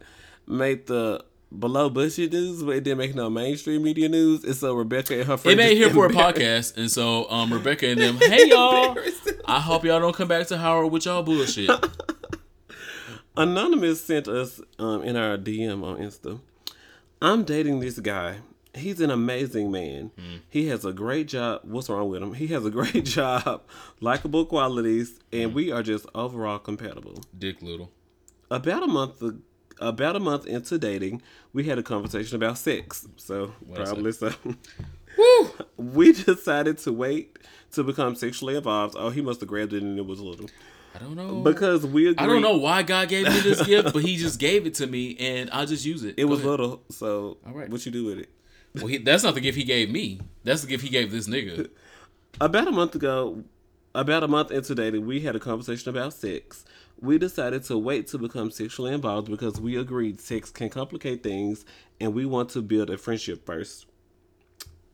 made the below budget news, but it didn't make no mainstream media news. And so Rebecca and her It friend made here for a podcast, and so um, Rebecca and them, hey y'all, I hope y'all don't come back to Howard with y'all bullshit. Anonymous sent us um, in our DM on Insta. I'm dating this guy. He's an amazing man. He has a great job. What's wrong with him? He has a great job, likable qualities, and we are just overall compatible. Dick Little. About a month, about a month into dating, we had a conversation about sex. So probably so. Woo! we decided to wait to become sexually involved. Oh, he must have grabbed it and it was little I don't know. because we agreed. I don't know why God gave me this gift, but He just gave it to me, and I'll just use it. It Go was ahead. little. So All right. what you do with it? Well, he, that's not the gift He gave me. That's the gift He gave this nigga. About a month ago, about a month into dating, we had a conversation about sex. We decided to wait to become sexually involved because we agreed sex can complicate things and we want to build a friendship first.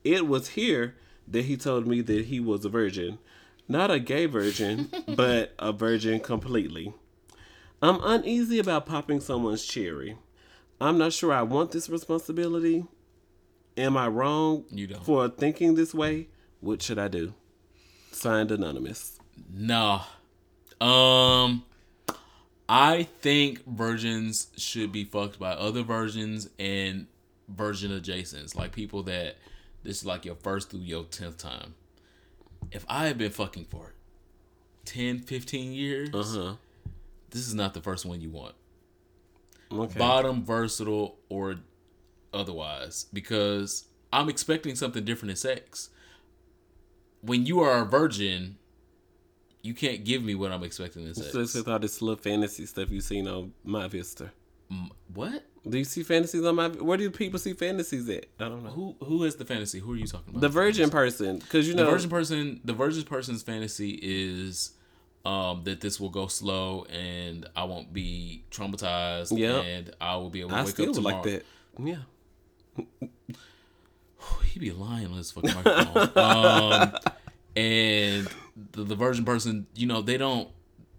It was here that he told me that he was a virgin. Not a gay virgin, but a virgin completely. I'm uneasy about popping someone's cherry. I'm not sure I want this responsibility. Am I wrong You don't. for thinking this way? What should I do? Signed Anonymous. No. Um I think virgins should be fucked by other virgins and virgin adjacents. Like people that this is like your first through your tenth time. If I have been fucking for 10, 15 years, Uh huh. this is not the first one you want. Okay. Bottom, versatile, or otherwise. Because I'm expecting something different in sex. When you are a virgin, you can't give me what I'm expecting in sex. So it's all this little fantasy stuff you've seen on My Vista. What? Do you see fantasies on my? Where do people see fantasies at? I don't know. Who who has the fantasy? Who are you talking about? The virgin person, because you The know, virgin person. The virgin person's fantasy is um, that this will go slow and I won't be traumatized. Yeah. and I will be able to I wake up tomorrow. like that. Yeah. He be lying on his fucking microphone. um, and the, the virgin person, you know, they don't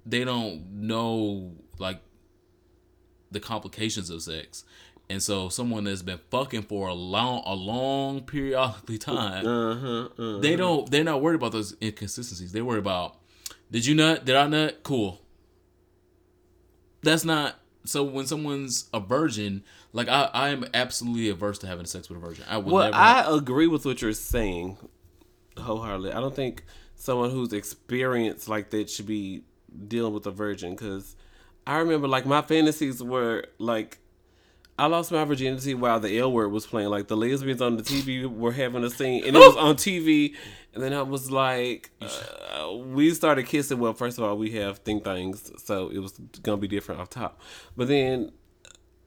they don't know like the complications of sex. And so someone that's been fucking for a long a long periodically time, Uh huh. Uh, they don't they're not worried about those inconsistencies. They worry about did you nut? Did I nut? Cool. That's not so when someone's a virgin, like I, I am absolutely averse to having sex with a virgin. I would well, never I agree with what you're saying wholeheartedly. I don't think someone who's experienced like that should be dealing with a virgin because I remember like my fantasies were like I lost my virginity while the L word was playing. Like the lesbians on the TV were having a scene, and it was on TV. And then I was like, uh, we started kissing. Well, first of all, we have thing things, so it was gonna be different off top. But then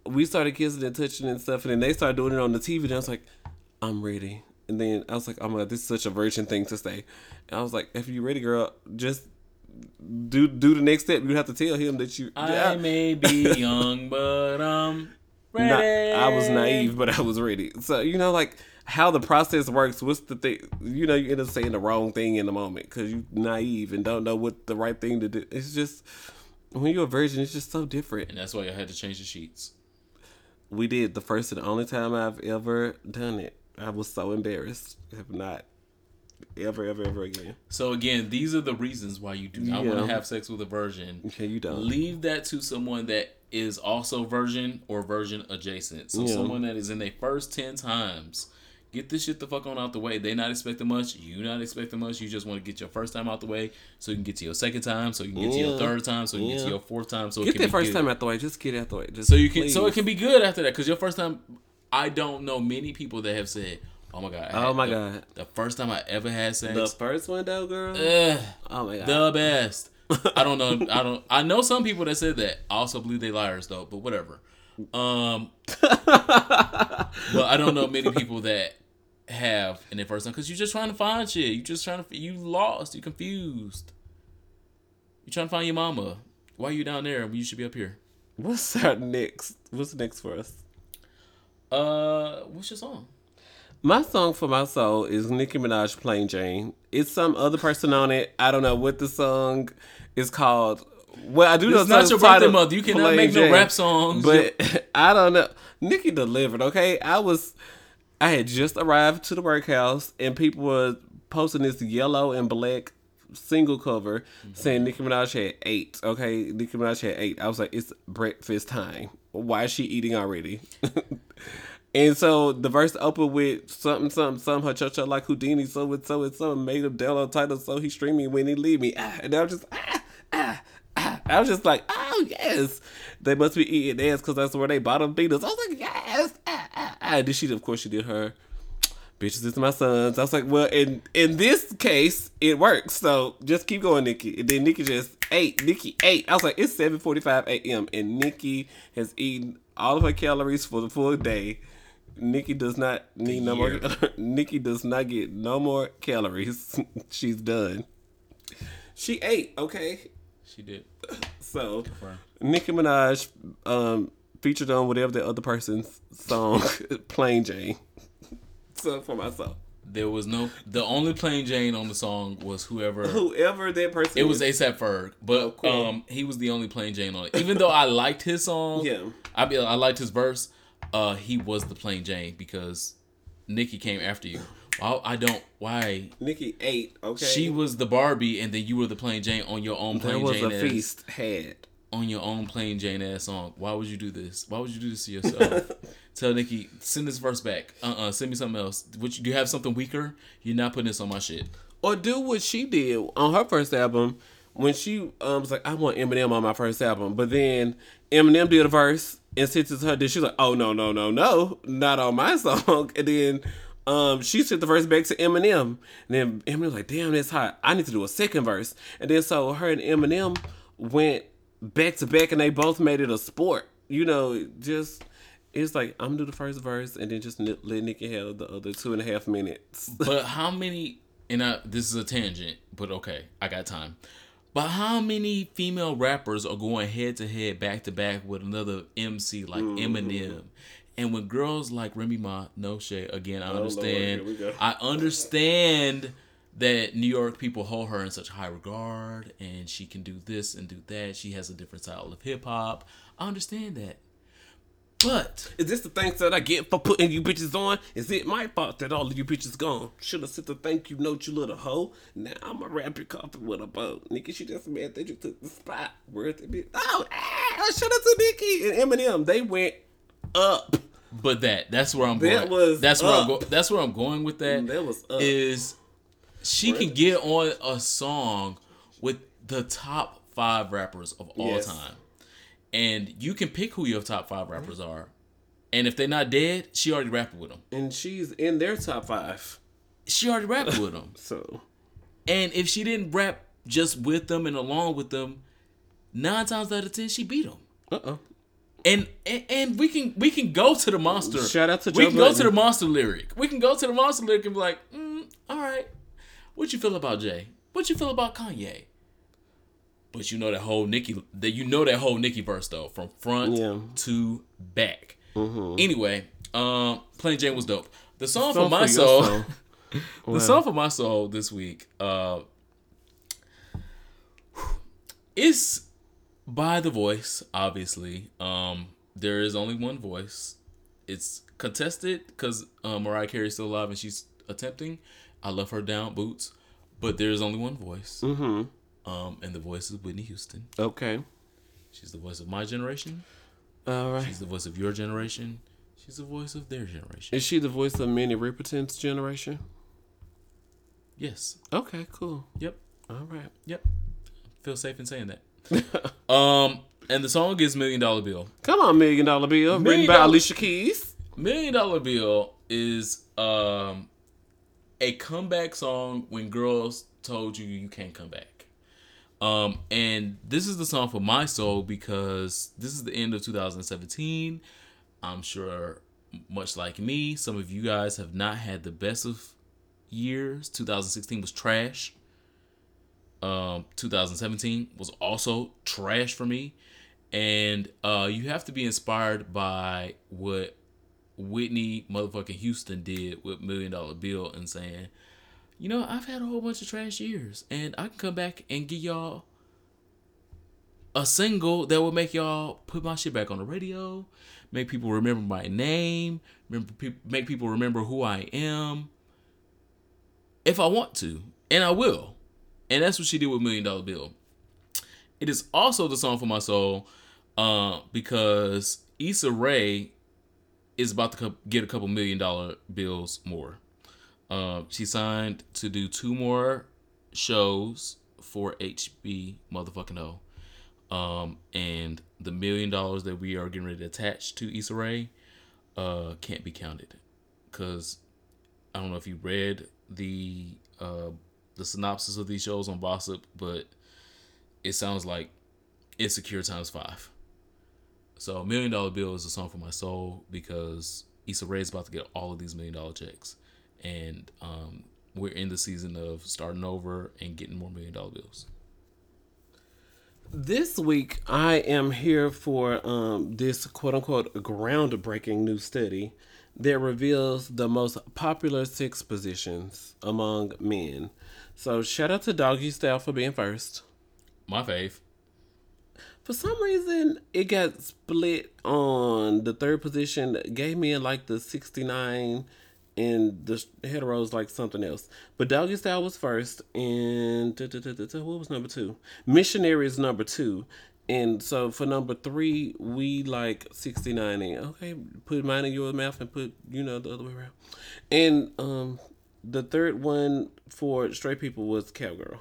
we started kissing and touching and stuff, and then they started doing it on the TV. And I was like, I'm ready. And then I was like, oh my god, this is such a virgin thing to say. And I was like, if you ready, girl, just do do the next step. You have to tell him that you. I may be young, but um Not, ready. I was naive, but I was ready. So you know, like how the process works. What's the thing? You know, you end up saying the wrong thing in the moment because you naive and don't know what the right thing to do. It's just when you're a virgin, it's just so different. And that's why I had to change the sheets. We did the first and only time I've ever done it. I was so embarrassed. Have not ever, ever, ever again. So again, these are the reasons why you do not want to have sex with a virgin. Okay, you don't. Leave that to someone that is also virgin or virgin adjacent. So Yeah. someone that is in their first ten times. Get this shit the fuck on out the way. They not expecting much. You not expecting much. You just want to get your first time out the way, so you can get to your second time, so you can get to your third time, so you can get to your fourth time, so it Get can that be first good. time out the way. Just get it out the way. Just So you can, so it can be good after that. Because your first time, I don't know many people that have said, "Oh my god, Oh my the- God. the first time I ever had sex, The first one though, girl. ugh, oh my god. the best." I don't know. I don't. I know some people that said that. I also believe they liars though. But whatever. Um, but I don't know many people that have in their first time because you're just trying to find shit. You just trying to. You lost. You confused. You trying to find your mama. Why you down there you should be up here? What's our next? What's next for us? Uh, what's your song? My song for my soul is Nicki Minaj Plain Jane. It's some other person on it. I don't know what the song is called, Well, I do know It's not your birthday month. You cannot make no rap songs. But I don't know. Nicki delivered. Okay, I was. I had just arrived to the workhouse, and people were posting this yellow and black single cover saying Nicki Minaj had eight. Okay, Nicki Minaj had eight. I was like, it's breakfast time. Why is she eating already? And so the verse opened with something, something, something. Her church like Houdini, so and so and so, and made him download Tidal, so he stream me when he leave me. Ah, and I was just, ah, ah. I was just like, oh yes, they must be eating ass because that's where they bottom beaters. I was like, yes, ah, ah, ah. And then she, of course, she did her. Bitches this is my sons. I was like, well, in in this case, it works. So just keep going, Nicki. And then Nicki just ate. Nicki ate. I was like, it's seven forty five a.m. and Nicki has eaten all of her calories for the full day. Nicki does not need no more. Nicki does not get no more calories. She's done. She ate. Okay, she did. so Nicki Minaj um, featured on whatever the other person's song, Plain Jane. So for myself, There was no. The only plain Jane on the song was whoever. whoever that person, It was ASAP Ferg, but Oh, cool. um, he was the only plain Jane on it. Even though I liked his song, Yeah. I be, I liked his verse. Uh, he was the plain Jane because Nicki came after you. Well, I don't. Why? Nicki ate. Okay, She was the Barbie, and then you were the plain Jane on your own plain Jane. There was Jane a ass, feast had. on your own plain Jane ass song. Why would you do this? Why would you do this to yourself? Tell Nicki, send this verse back. Uh uh send me something else. Would you, do you have something weaker? You're not putting this on my shit. or do what she did on her first album when she um, was like, I want Eminem on my first album. But then Eminem did a verse and sent it to her. Then she was like, Oh no, no, no, no, not on my song. And then um, she sent the verse back to Eminem. And then Eminem was like, Damn, that's hot. I need to do a second verse. And then so her and Eminem went back to back and they both made it a sport. You know, just it's like I'm gonna do the first verse and then just let Nicki have the other two and a half minutes. But how many? And I, this is a tangent, but okay, I got time. But how many female rappers are going head to head, back to back with another MC like Mm-hmm. Eminem? And when girls like Remy Ma, no shade, again, I Oh, understand. go. I understand that New York people hold her in such high regard, and she can do this and do that. She has a different style of hip hop. I understand that. But Is this the thanks that I get for putting you bitches on? Is it my fault that all of you bitches gone? Should have sent the thank you note, you little hoe. Now I'ma wrap your coffin with a bow. Nicki, she just mad that you took the spot. Worth it, bitch. Oh, ah, shout out to Nicki and Eminem. They went up. But that that's where I'm That going. was that's where I'm up. go, that's where I'm going with that. That was up. Is she can get on a song with the top five rappers of all Yes. time, and you can pick who your top five rappers are, and if they're not dead, she already rapped with them. And she's in their top five. She already rapped with them, So and if she didn't rap just with them and along with them, nine times out of ten she beat them. uh oh. And, and and we can we can go to the monster. Shout out to we Joe can go to the monster lyric. We can go to the monster lyric and be like, mm, all right, what you feel about Jay? What you feel about Kanye? But you know that whole Nicki that you know that whole Nicki verse though from front Yeah. to back. Mm-hmm. Anyway, um, Plain Jane was dope. The song, Song for my for soul, song. the song for my soul this week, uh, is by the voice. Obviously, um, there is only one voice. It's contested because uh, Mariah Carey's still alive and she's attempting. I love her down boots, but there is only one voice. Mm-hmm. Um, and the voice is Whitney Houston. Okay. She's the voice of my generation. All right. She's the voice of your generation. She's the voice of their generation. Is she the voice of Minnie Riperton's generation? Yes. Okay, cool. Yep. All right. Yep. Feel safe in saying that. um, and the song is Million Dollar Bill. Come on, Million Dollar Bill. written Million by Dollar- Alicia Keys. Million Dollar Bill is um a comeback song when girls told you you can't come back. Um, and this is the song for my soul because this is the end of 2017. I'm sure, much like me, some of you guys have not had the best of years. 2016 was trash. Um, 2017 was also trash for me. And uh, you have to be inspired by what Whitney motherfucking Houston did with Million Dollar Bill and saying, you know, I've had a whole bunch of trash years and I can come back and give y'all a single that will make y'all put my shit back on the radio, make people remember my name, remember peop make people remember who I am. If I want to, and I will, and that's what she did with Million Dollar Bill. It is also the song for my soul, uh, because Issa Rae is about to get a couple million dollar bills more. Uh, she signed to do two more shows for HB motherfucking O. Um, and the million dollars that we are getting ready to attach to Issa Rae uh, can't be counted. Because I don't know if you read the uh, the synopsis of these shows on Gossip, but it sounds like Insecure times five. So Million Dollar Bill is a song for my soul because Issa Rae is about to get all of these million dollar checks, and um, we're in the season of starting over and getting more million dollar bills. This week, I am here for um, this quote unquote groundbreaking new study that reveals the most popular sex positions among men. So, shout out to Doggy Style for being first. My fave. For some reason, it got split on the third position. Gave me like the 69 and the heteros like something else. But Doggy Style was first, and da- da- da- da- da, what was number two? Missionary is number two. And so for number three, we like 69 in. Okay, put mine in your mouth and put, you know, the other way around. And um the third one for straight people was Cowgirl.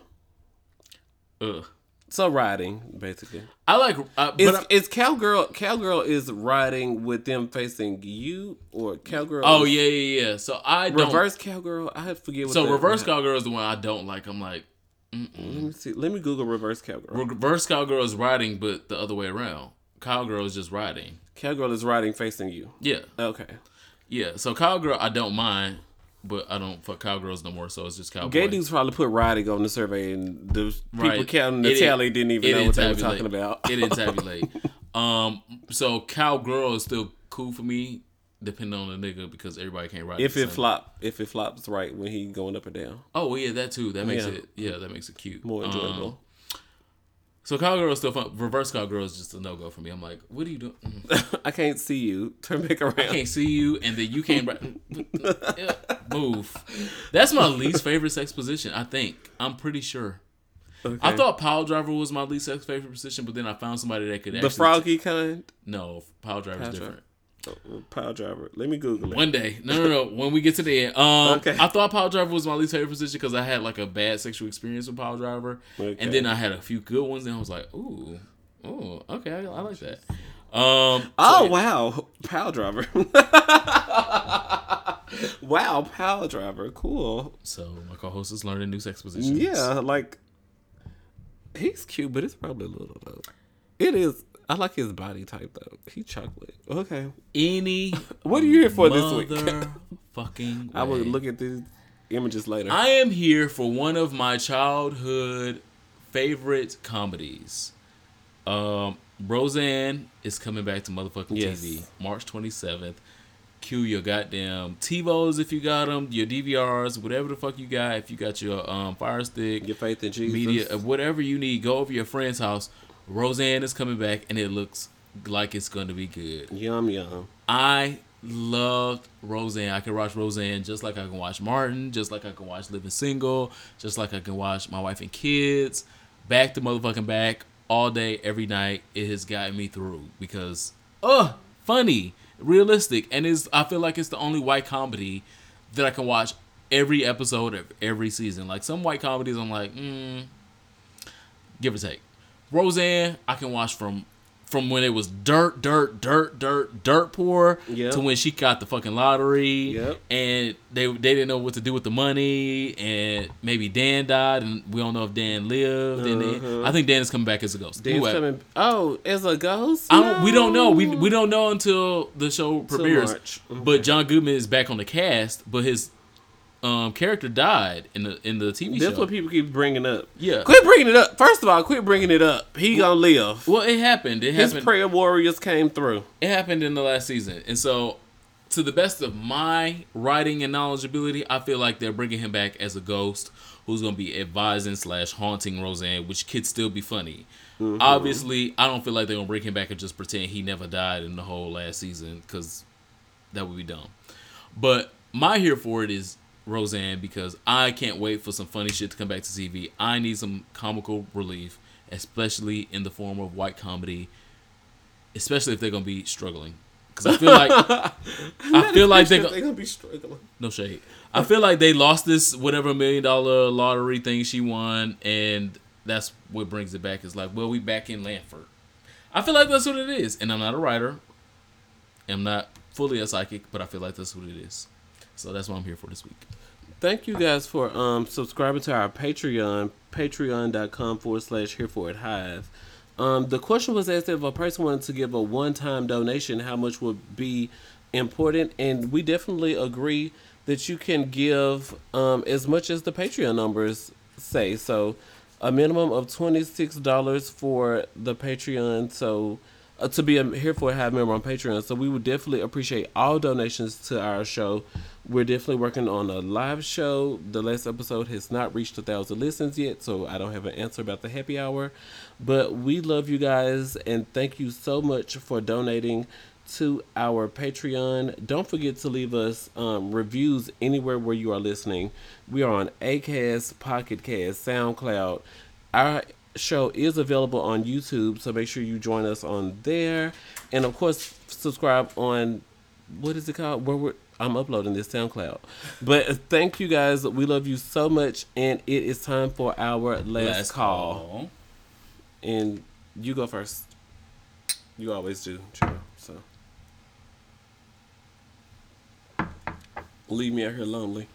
Ugh. So riding, basically. I like, uh, but Is, I- is cowgirl cowgirl is riding with them facing you or cowgirl? oh yeah, yeah, yeah. So I don't. reverse cowgirl. I forget. What So reverse cowgirl is the one I don't like. I'm like, Let me see. Let me Google reverse cowgirl. reverse cowgirl is riding, but the other way around. Cowgirl is just riding. Cowgirl is riding facing you. Yeah, Okay. yeah. So cowgirl, I don't mind, but I don't fuck cowgirls no more. So it's just cowboy. Gay dudes probably put riding on the survey, and the people Right. counting the It tally didn't even know what they were talking about. it didn't tabulate. Um, so cowgirl is still cool for me, depending on the nigga because everybody can't ride. if it same. flop, if it flops right when he going up or down, Oh well, yeah, that too. That makes Yeah. it. Yeah, that makes it cute. more Um, enjoyable. So cowgirl is still fun. Reverse cowgirl is just a no go for me. I'm like, what are you doing? Mm. I can't see you. Turn back around. I can't see you, and then you can't move. That's my least favorite sex position. I think. I'm pretty sure. Okay. I thought pile driver was my least sex favorite position, but then I found somebody that could the froggy kind. No, pile driver is different. Pile driver. Let me Google it. One day, no, no, no. When we get to the end, um, Okay. I thought Power Driver was my least favorite position because I had like a bad sexual experience with Power Driver, Okay. and then I had a few good ones, and I was like, ooh, ooh, okay, I, I like that. Um, Oh so- wow, pile driver. wow, pile driver. Cool. So my co-host is learning new sex positions. Yeah, like he's cute, but it's probably a little though. It is. I like his body type though. He chocolate. Okay. Any What are you here for this week? Fucking. I will look at these images later. I am here for one of my childhood favorite comedies. Um, Roseanne is coming back to motherfucking Yes. TV March 27th. Cue your goddamn TiVos if you got them, your DVRs, whatever the fuck you got. If you got your um, Fire Stick, Your faith in Jesus. media, uh, whatever you need, go over your friend's house. Roseanne is coming back, and it looks like it's gonna be good. Yum yum. I loved Roseanne. I can watch Roseanne just like I can watch Martin, just like I can watch Living Single, just like I can watch My Wife and Kids, back to motherfucking back all day, every night. It has gotten me through because, uh, funny, realistic, and is I feel like it's the only white comedy that I can watch every episode of every season. Like some white comedies, I'm like, mm, give or take. Roseanne, I can watch from from when it was dirt, dirt, dirt, dirt, dirt poor Yep. to when she got the fucking lottery Yep. and they they didn't know what to do with the money and maybe Dan died and we don't know if Dan lived and then, uh-huh. I think Dan is coming back as a ghost. Dan's coming. Oh, as a ghost. I don't, we don't know. We we don't know until the show premieres. But John Goodman is back on the cast, but his um character died in the in the TV show. That's show. what people keep bringing up. Yeah. Quit bringing it up. First of all, quit bringing it up. He gonna live. well, it happened. It His happened. prayer warriors came through. it happened in the last season, and so to the best of my writing and knowledgeability, I feel like they're bringing him back as a ghost who's gonna be advising slash haunting Roseanne, which could still be funny. Obviously, I don't feel like they're gonna bring him back and just pretend he never died in the whole last season because that would be dumb. But my here for it is Roseanne because I can't wait for some funny shit to come back to TV. I need some comical relief, especially in the form of white comedy, especially if they're gonna be struggling. Because I feel like I feel like they're they're gonna gonna be struggling. no shade. I feel like they lost this whatever million dollar lottery thing she won, and that's what brings it back. Is like, well, we back in Lanford. I feel like that's what it is, and I'm not a writer. I'm not fully a psychic, but I feel like that's what it is. So that's what I'm here for this week. Thank you guys for um subscribing to our Patreon, patreon.com forward slash here for it hive. Um, the question was asked if a person wanted to give a one time donation, how much would be important? And we definitely agree that you can give um, as much as the Patreon numbers say. So a minimum of $26 for the Patreon. So uh, to be a here for it hive member on Patreon. So we would definitely appreciate all donations to our show. We're definitely working on a live show. The last episode has not reached a thousand listens yet, so I don't have an answer about the happy hour. But we love you guys and thank you so much for donating to our Patreon. Don't forget to leave us um, reviews anywhere where you are listening. We are on Acast, Pocket Cast, SoundCloud. Our show is available on YouTube, so make sure you join us on there. And of course, subscribe on what is it called? Where we're I'm uploading this SoundCloud. But thank you guys. We love you so much, and it is time for our last, call. And you go first. You always do, Chiro. So leave me out here lonely.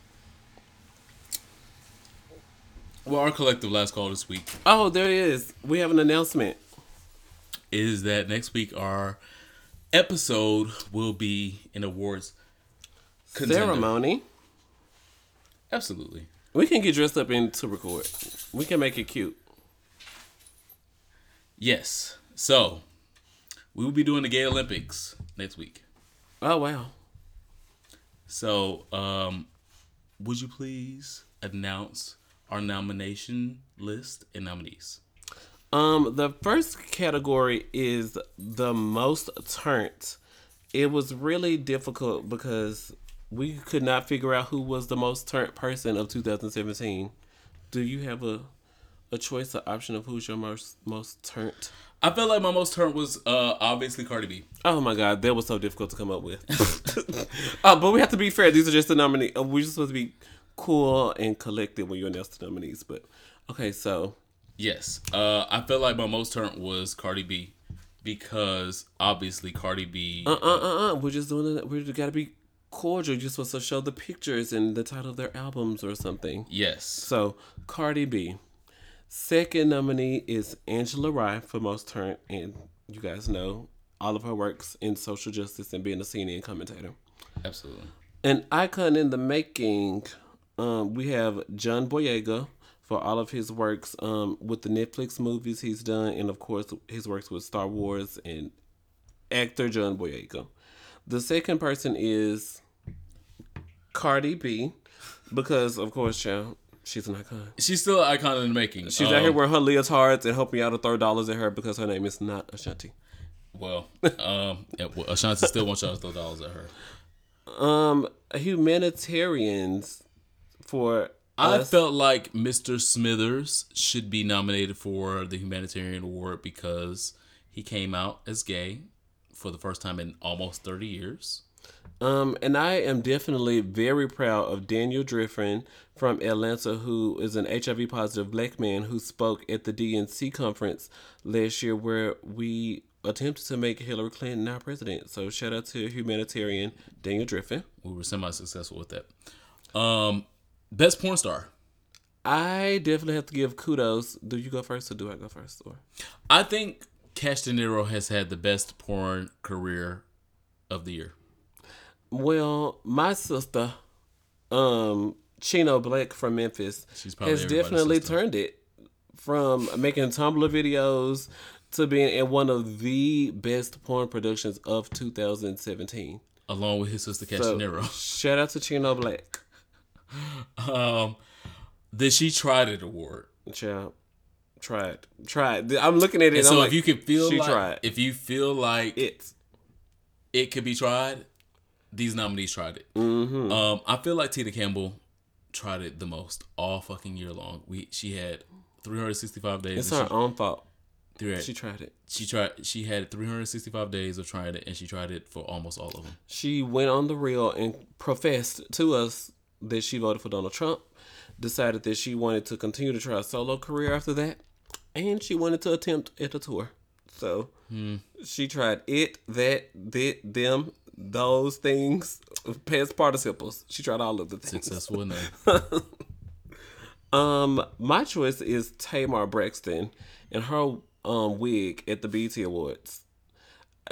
Well, our collective last call this week Oh, there it is. We have an announcement. is that next week our episode will be an awards contender. Ceremony. Absolutely. We can get dressed up in to record. We can make it cute. Yes. So we will be doing the Gay Olympics next week. Oh wow. So, um, would you please announce our nomination list and nominees? Um, the first category is the most turned. It was really difficult because we could not figure out who was the most turned person of 2017. Do you have a a choice, an option of who's your most most turned? I felt like my most turn was uh obviously Cardi B. Oh my god, that was so difficult to come up with. uh, but we have to be fair. These are just the nominees. We're just supposed to be cool and collected when you announce the nominees. But okay, so Yes. Uh, I felt like my most turn was Cardi B because obviously Cardi B. uh uh uh uh, we're just doing it. We gotta be cordial. You're supposed to show the pictures and the title of their albums or something. Yes. So Cardi B. Second nominee is Angela Rye for most turned, and you guys know all of her works in social justice and being a CNN commentator. Absolutely. An icon in the making. Um, we have John Boyega for all of his works um, with the Netflix movies he's done, and of course his works with Star Wars and actor John Boyega. The second person is Cardi B, because of course, child, she's an icon. She's still an icon in the making. She's Um, out here wearing her leotards and helping me out to throw dollars at her because her name is not Ashanti. Well, um, yeah, Ashanti still wants y'all to throw dollars at her. Um, humanitarians for I us. felt like Mr. Smithers should be nominated for the humanitarian award because he came out as gay for the first time in almost 30 years. Um, and I am definitely very proud of Daniel Driffin from Atlanta, who is an HIV positive black man who spoke at the DNC conference last year, where we attempted to make Hillary Clinton our president. So shout out to humanitarian Daniel Driffin. We were semi successful with that. Um, best porn star. I definitely have to give kudos. Do you go first or do I go first? Or I think Cash De Niro has had the best porn career of the year. Well, my sister, um, Chino Black from Memphis, She's has definitely sister. turned it from making Tumblr videos to being in one of the best porn productions of 2017. along with his sister So, Castanero. shout out to Chino Black. Um, the She Tried It award. Child, tried, tried. I'm looking at it. And And so I'm if like, you can feel she like, tried. if you feel like it, it. could be tried, these nominees tried it. Mm-hmm. Um, I feel like Tina Campbell tried it the most all fucking year long. We she had 365 days. It's her she, own fault. She tried it. she tried. She had 365 days of trying it, and she tried it for almost all of them. She went on the reel and professed to us that she voted for Donald Trump. Decided that she wanted to continue to try a solo career after that, and she wanted to attempt at a tour. So she tried it, that, that, them, those things, past participles. She tried all of the things. Successful enough. Um, my choice is Tamar Braxton and her um wig at the BET Awards.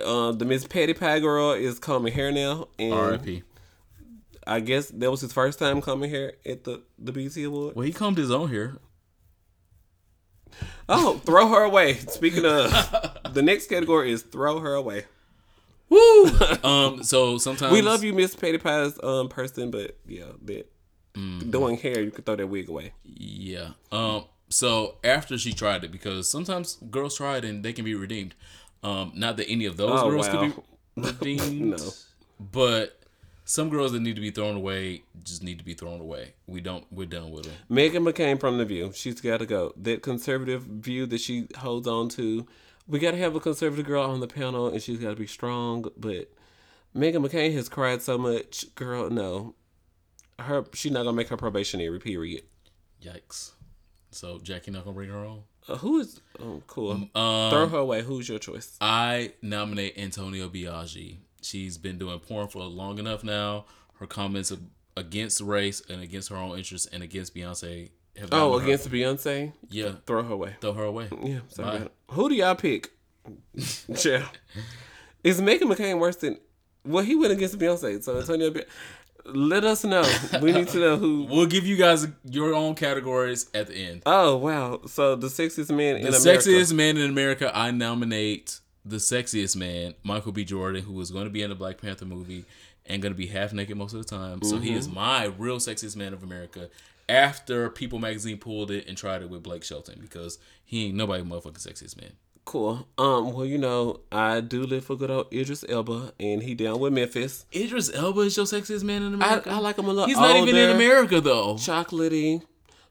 Um, the Miss Patty Pie girl is coming here now, and R.I.P. I guess that was his first time coming here at the the BET Award. Well, he combed his own hair. Oh, throw her away. Speaking of, the next category is throw her away. Woo! um. So sometimes We love you, Miss Patty Pie's um person, but yeah, that Mm-hmm. doing hair, you could throw that wig away. Yeah. Um. So after she tried it, because sometimes girls try it and they can be redeemed. Um. Not that any of those Oh, girls wow. could be redeemed. No. But some girls that need to be thrown away just need to be thrown away. We don't. We're done with them. Meghan McCain from The View. She's got to go. That conservative view that she holds on to. We got to have a conservative girl on the panel, and she's got to be strong. But Meghan McCain has cried so much. Girl, no. Her, she's not gonna make her probationary. Period. Yikes. So Jackie not gonna bring her on. Uh, who is? Oh, cool. Um. Throw her away. Who's your choice? I nominate Antonio Biaggi. She's been doing porn for long enough now. Her comments against race and against her own interests and against Beyonce have Oh, gotten her- against Beyonce. yeah. Throw her away. Throw her away. Yeah. Sorry. Who do y'all pick? yeah. Is Meghan McCain worse than? Well, he went against Beyonce. So Antonio, Be- let us know. We need to know who. We'll give you guys your own categories at the end. Oh wow! So the sexiest man in The America. sexiest man in America, I nominate the sexiest man, Michael B. Jordan, who is going to be in the Black Panther movie and going to be half naked most of the time. So he is Mm-hmm. my real sexiest man of America. After People Magazine pulled it and tried it with Blake Shelton because he ain't nobody motherfucking sexiest man. Cool. Um. Well, you know, I do live for good old Idris Elba, and he down with Memphis. Idris Elba is your sexiest man in I, America. I like him a lot. He's not even in America though. Chocolatey,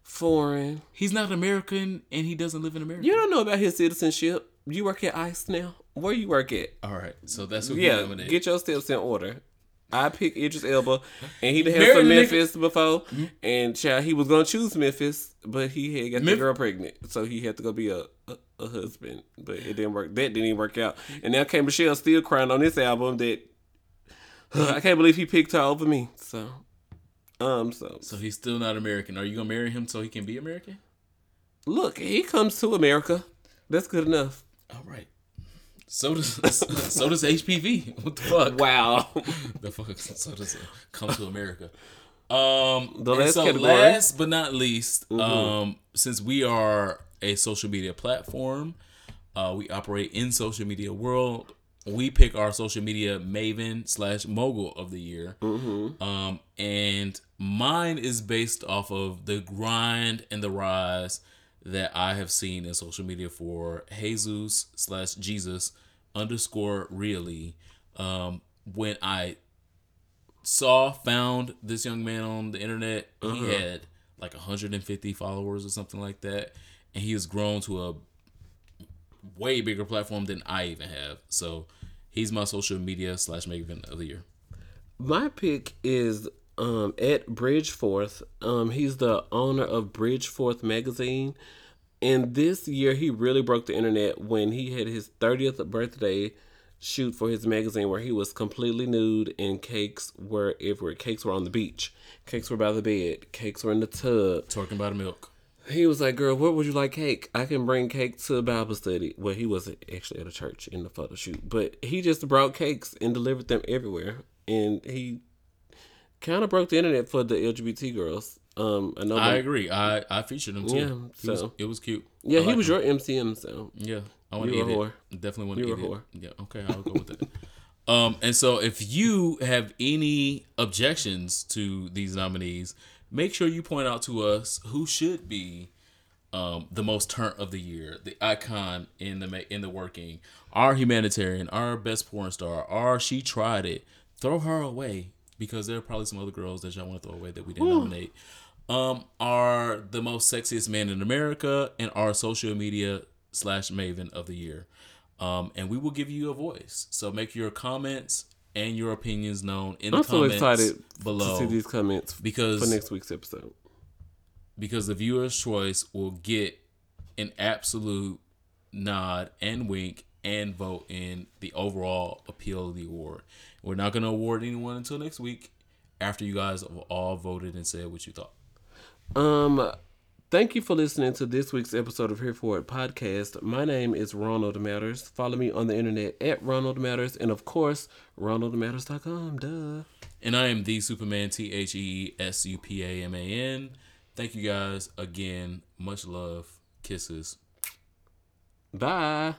foreign. He's not American and he doesn't live in America. You don't know about his citizenship. You work at ICE now. Where you work at? All right, so that's he Yeah. Get your steps in order. I pick Idris Elba, and he done had some a nigga- Memphis before, and child, he was gonna choose Memphis, but he had got the girl pregnant, so he had to go be a, a, a husband. But it didn't work. That didn't even work out. And now K Michelle still crying on this album that I can't believe he picked her over me. So, um, so so he's still not American. Are you gonna marry him so he can be American? look, he comes to America. That's good enough. All right. So does so does HPV. What the fuck? Wow. The fuck? So does come to America? Um, The last so category. last but not least, um, since we are a social media platform, uh, we operate in social media world. We pick our social media maven slash mogul of the year, um, and mine is based off of the grind and the rise that I have seen in social media for Jesus slash Jesus underscore really. Um, when I saw found this young man on the internet, he had like 150 followers or something like that, and he has grown to a way bigger platform than I even have. So he's my social media slash maven of the year. My pick is um at Bridgeforth. Um he's the owner of Bridgeforth magazine. And this year he really broke the internet when he had his 30th birthday shoot for his magazine where he was completely nude and cakes were everywhere. Cakes were on the beach. Cakes were by the bed. Cakes were in the tub. Talking about milk. He was like, "Girl, what would you like cake? I can bring cake to Bible study." Well, he wasn't actually at a church in the photo shoot, but he just brought cakes and delivered them everywhere, and he kind of broke the internet for the LGBT girls. Um, I know. I that- agree. I I featured him too. Yeah, He was- so- it was cute. yeah, I he was him. your MCM, so Yeah, I want to eat a it. whore. Definitely want to eat a it. whore. Yeah, okay, I'll go with that. Um, and so if you have any objections to these nominees, make sure you point out to us who should be um, the most turnt of the year, the icon in the ma- in the working, our humanitarian, our best porn star, our she tried it. Throw her away because there are probably some other girls that y'all want to throw away that we didn't nominate. Um, are the most sexiest man in America and our social media slash maven of the year. Um, and we will give you a voice. So make your comments and your opinions known in the I'm so comments excited below to see these comments because for next week's episode. because the viewer's choice will get an absolute nod and wink and vote in the overall appeal of the award. We're not going to award anyone until next week after you guys have all voted and said what you thought. Um, thank you for listening to this week's episode of Here For It podcast. My name is Ronald Matters. Follow me on the internet at Ronald Matters, and of course, RonaldMatters.com. Duh. And I am the Supaman T H E S U P A M A N. Thank you guys again. Much love. Kisses. Bye.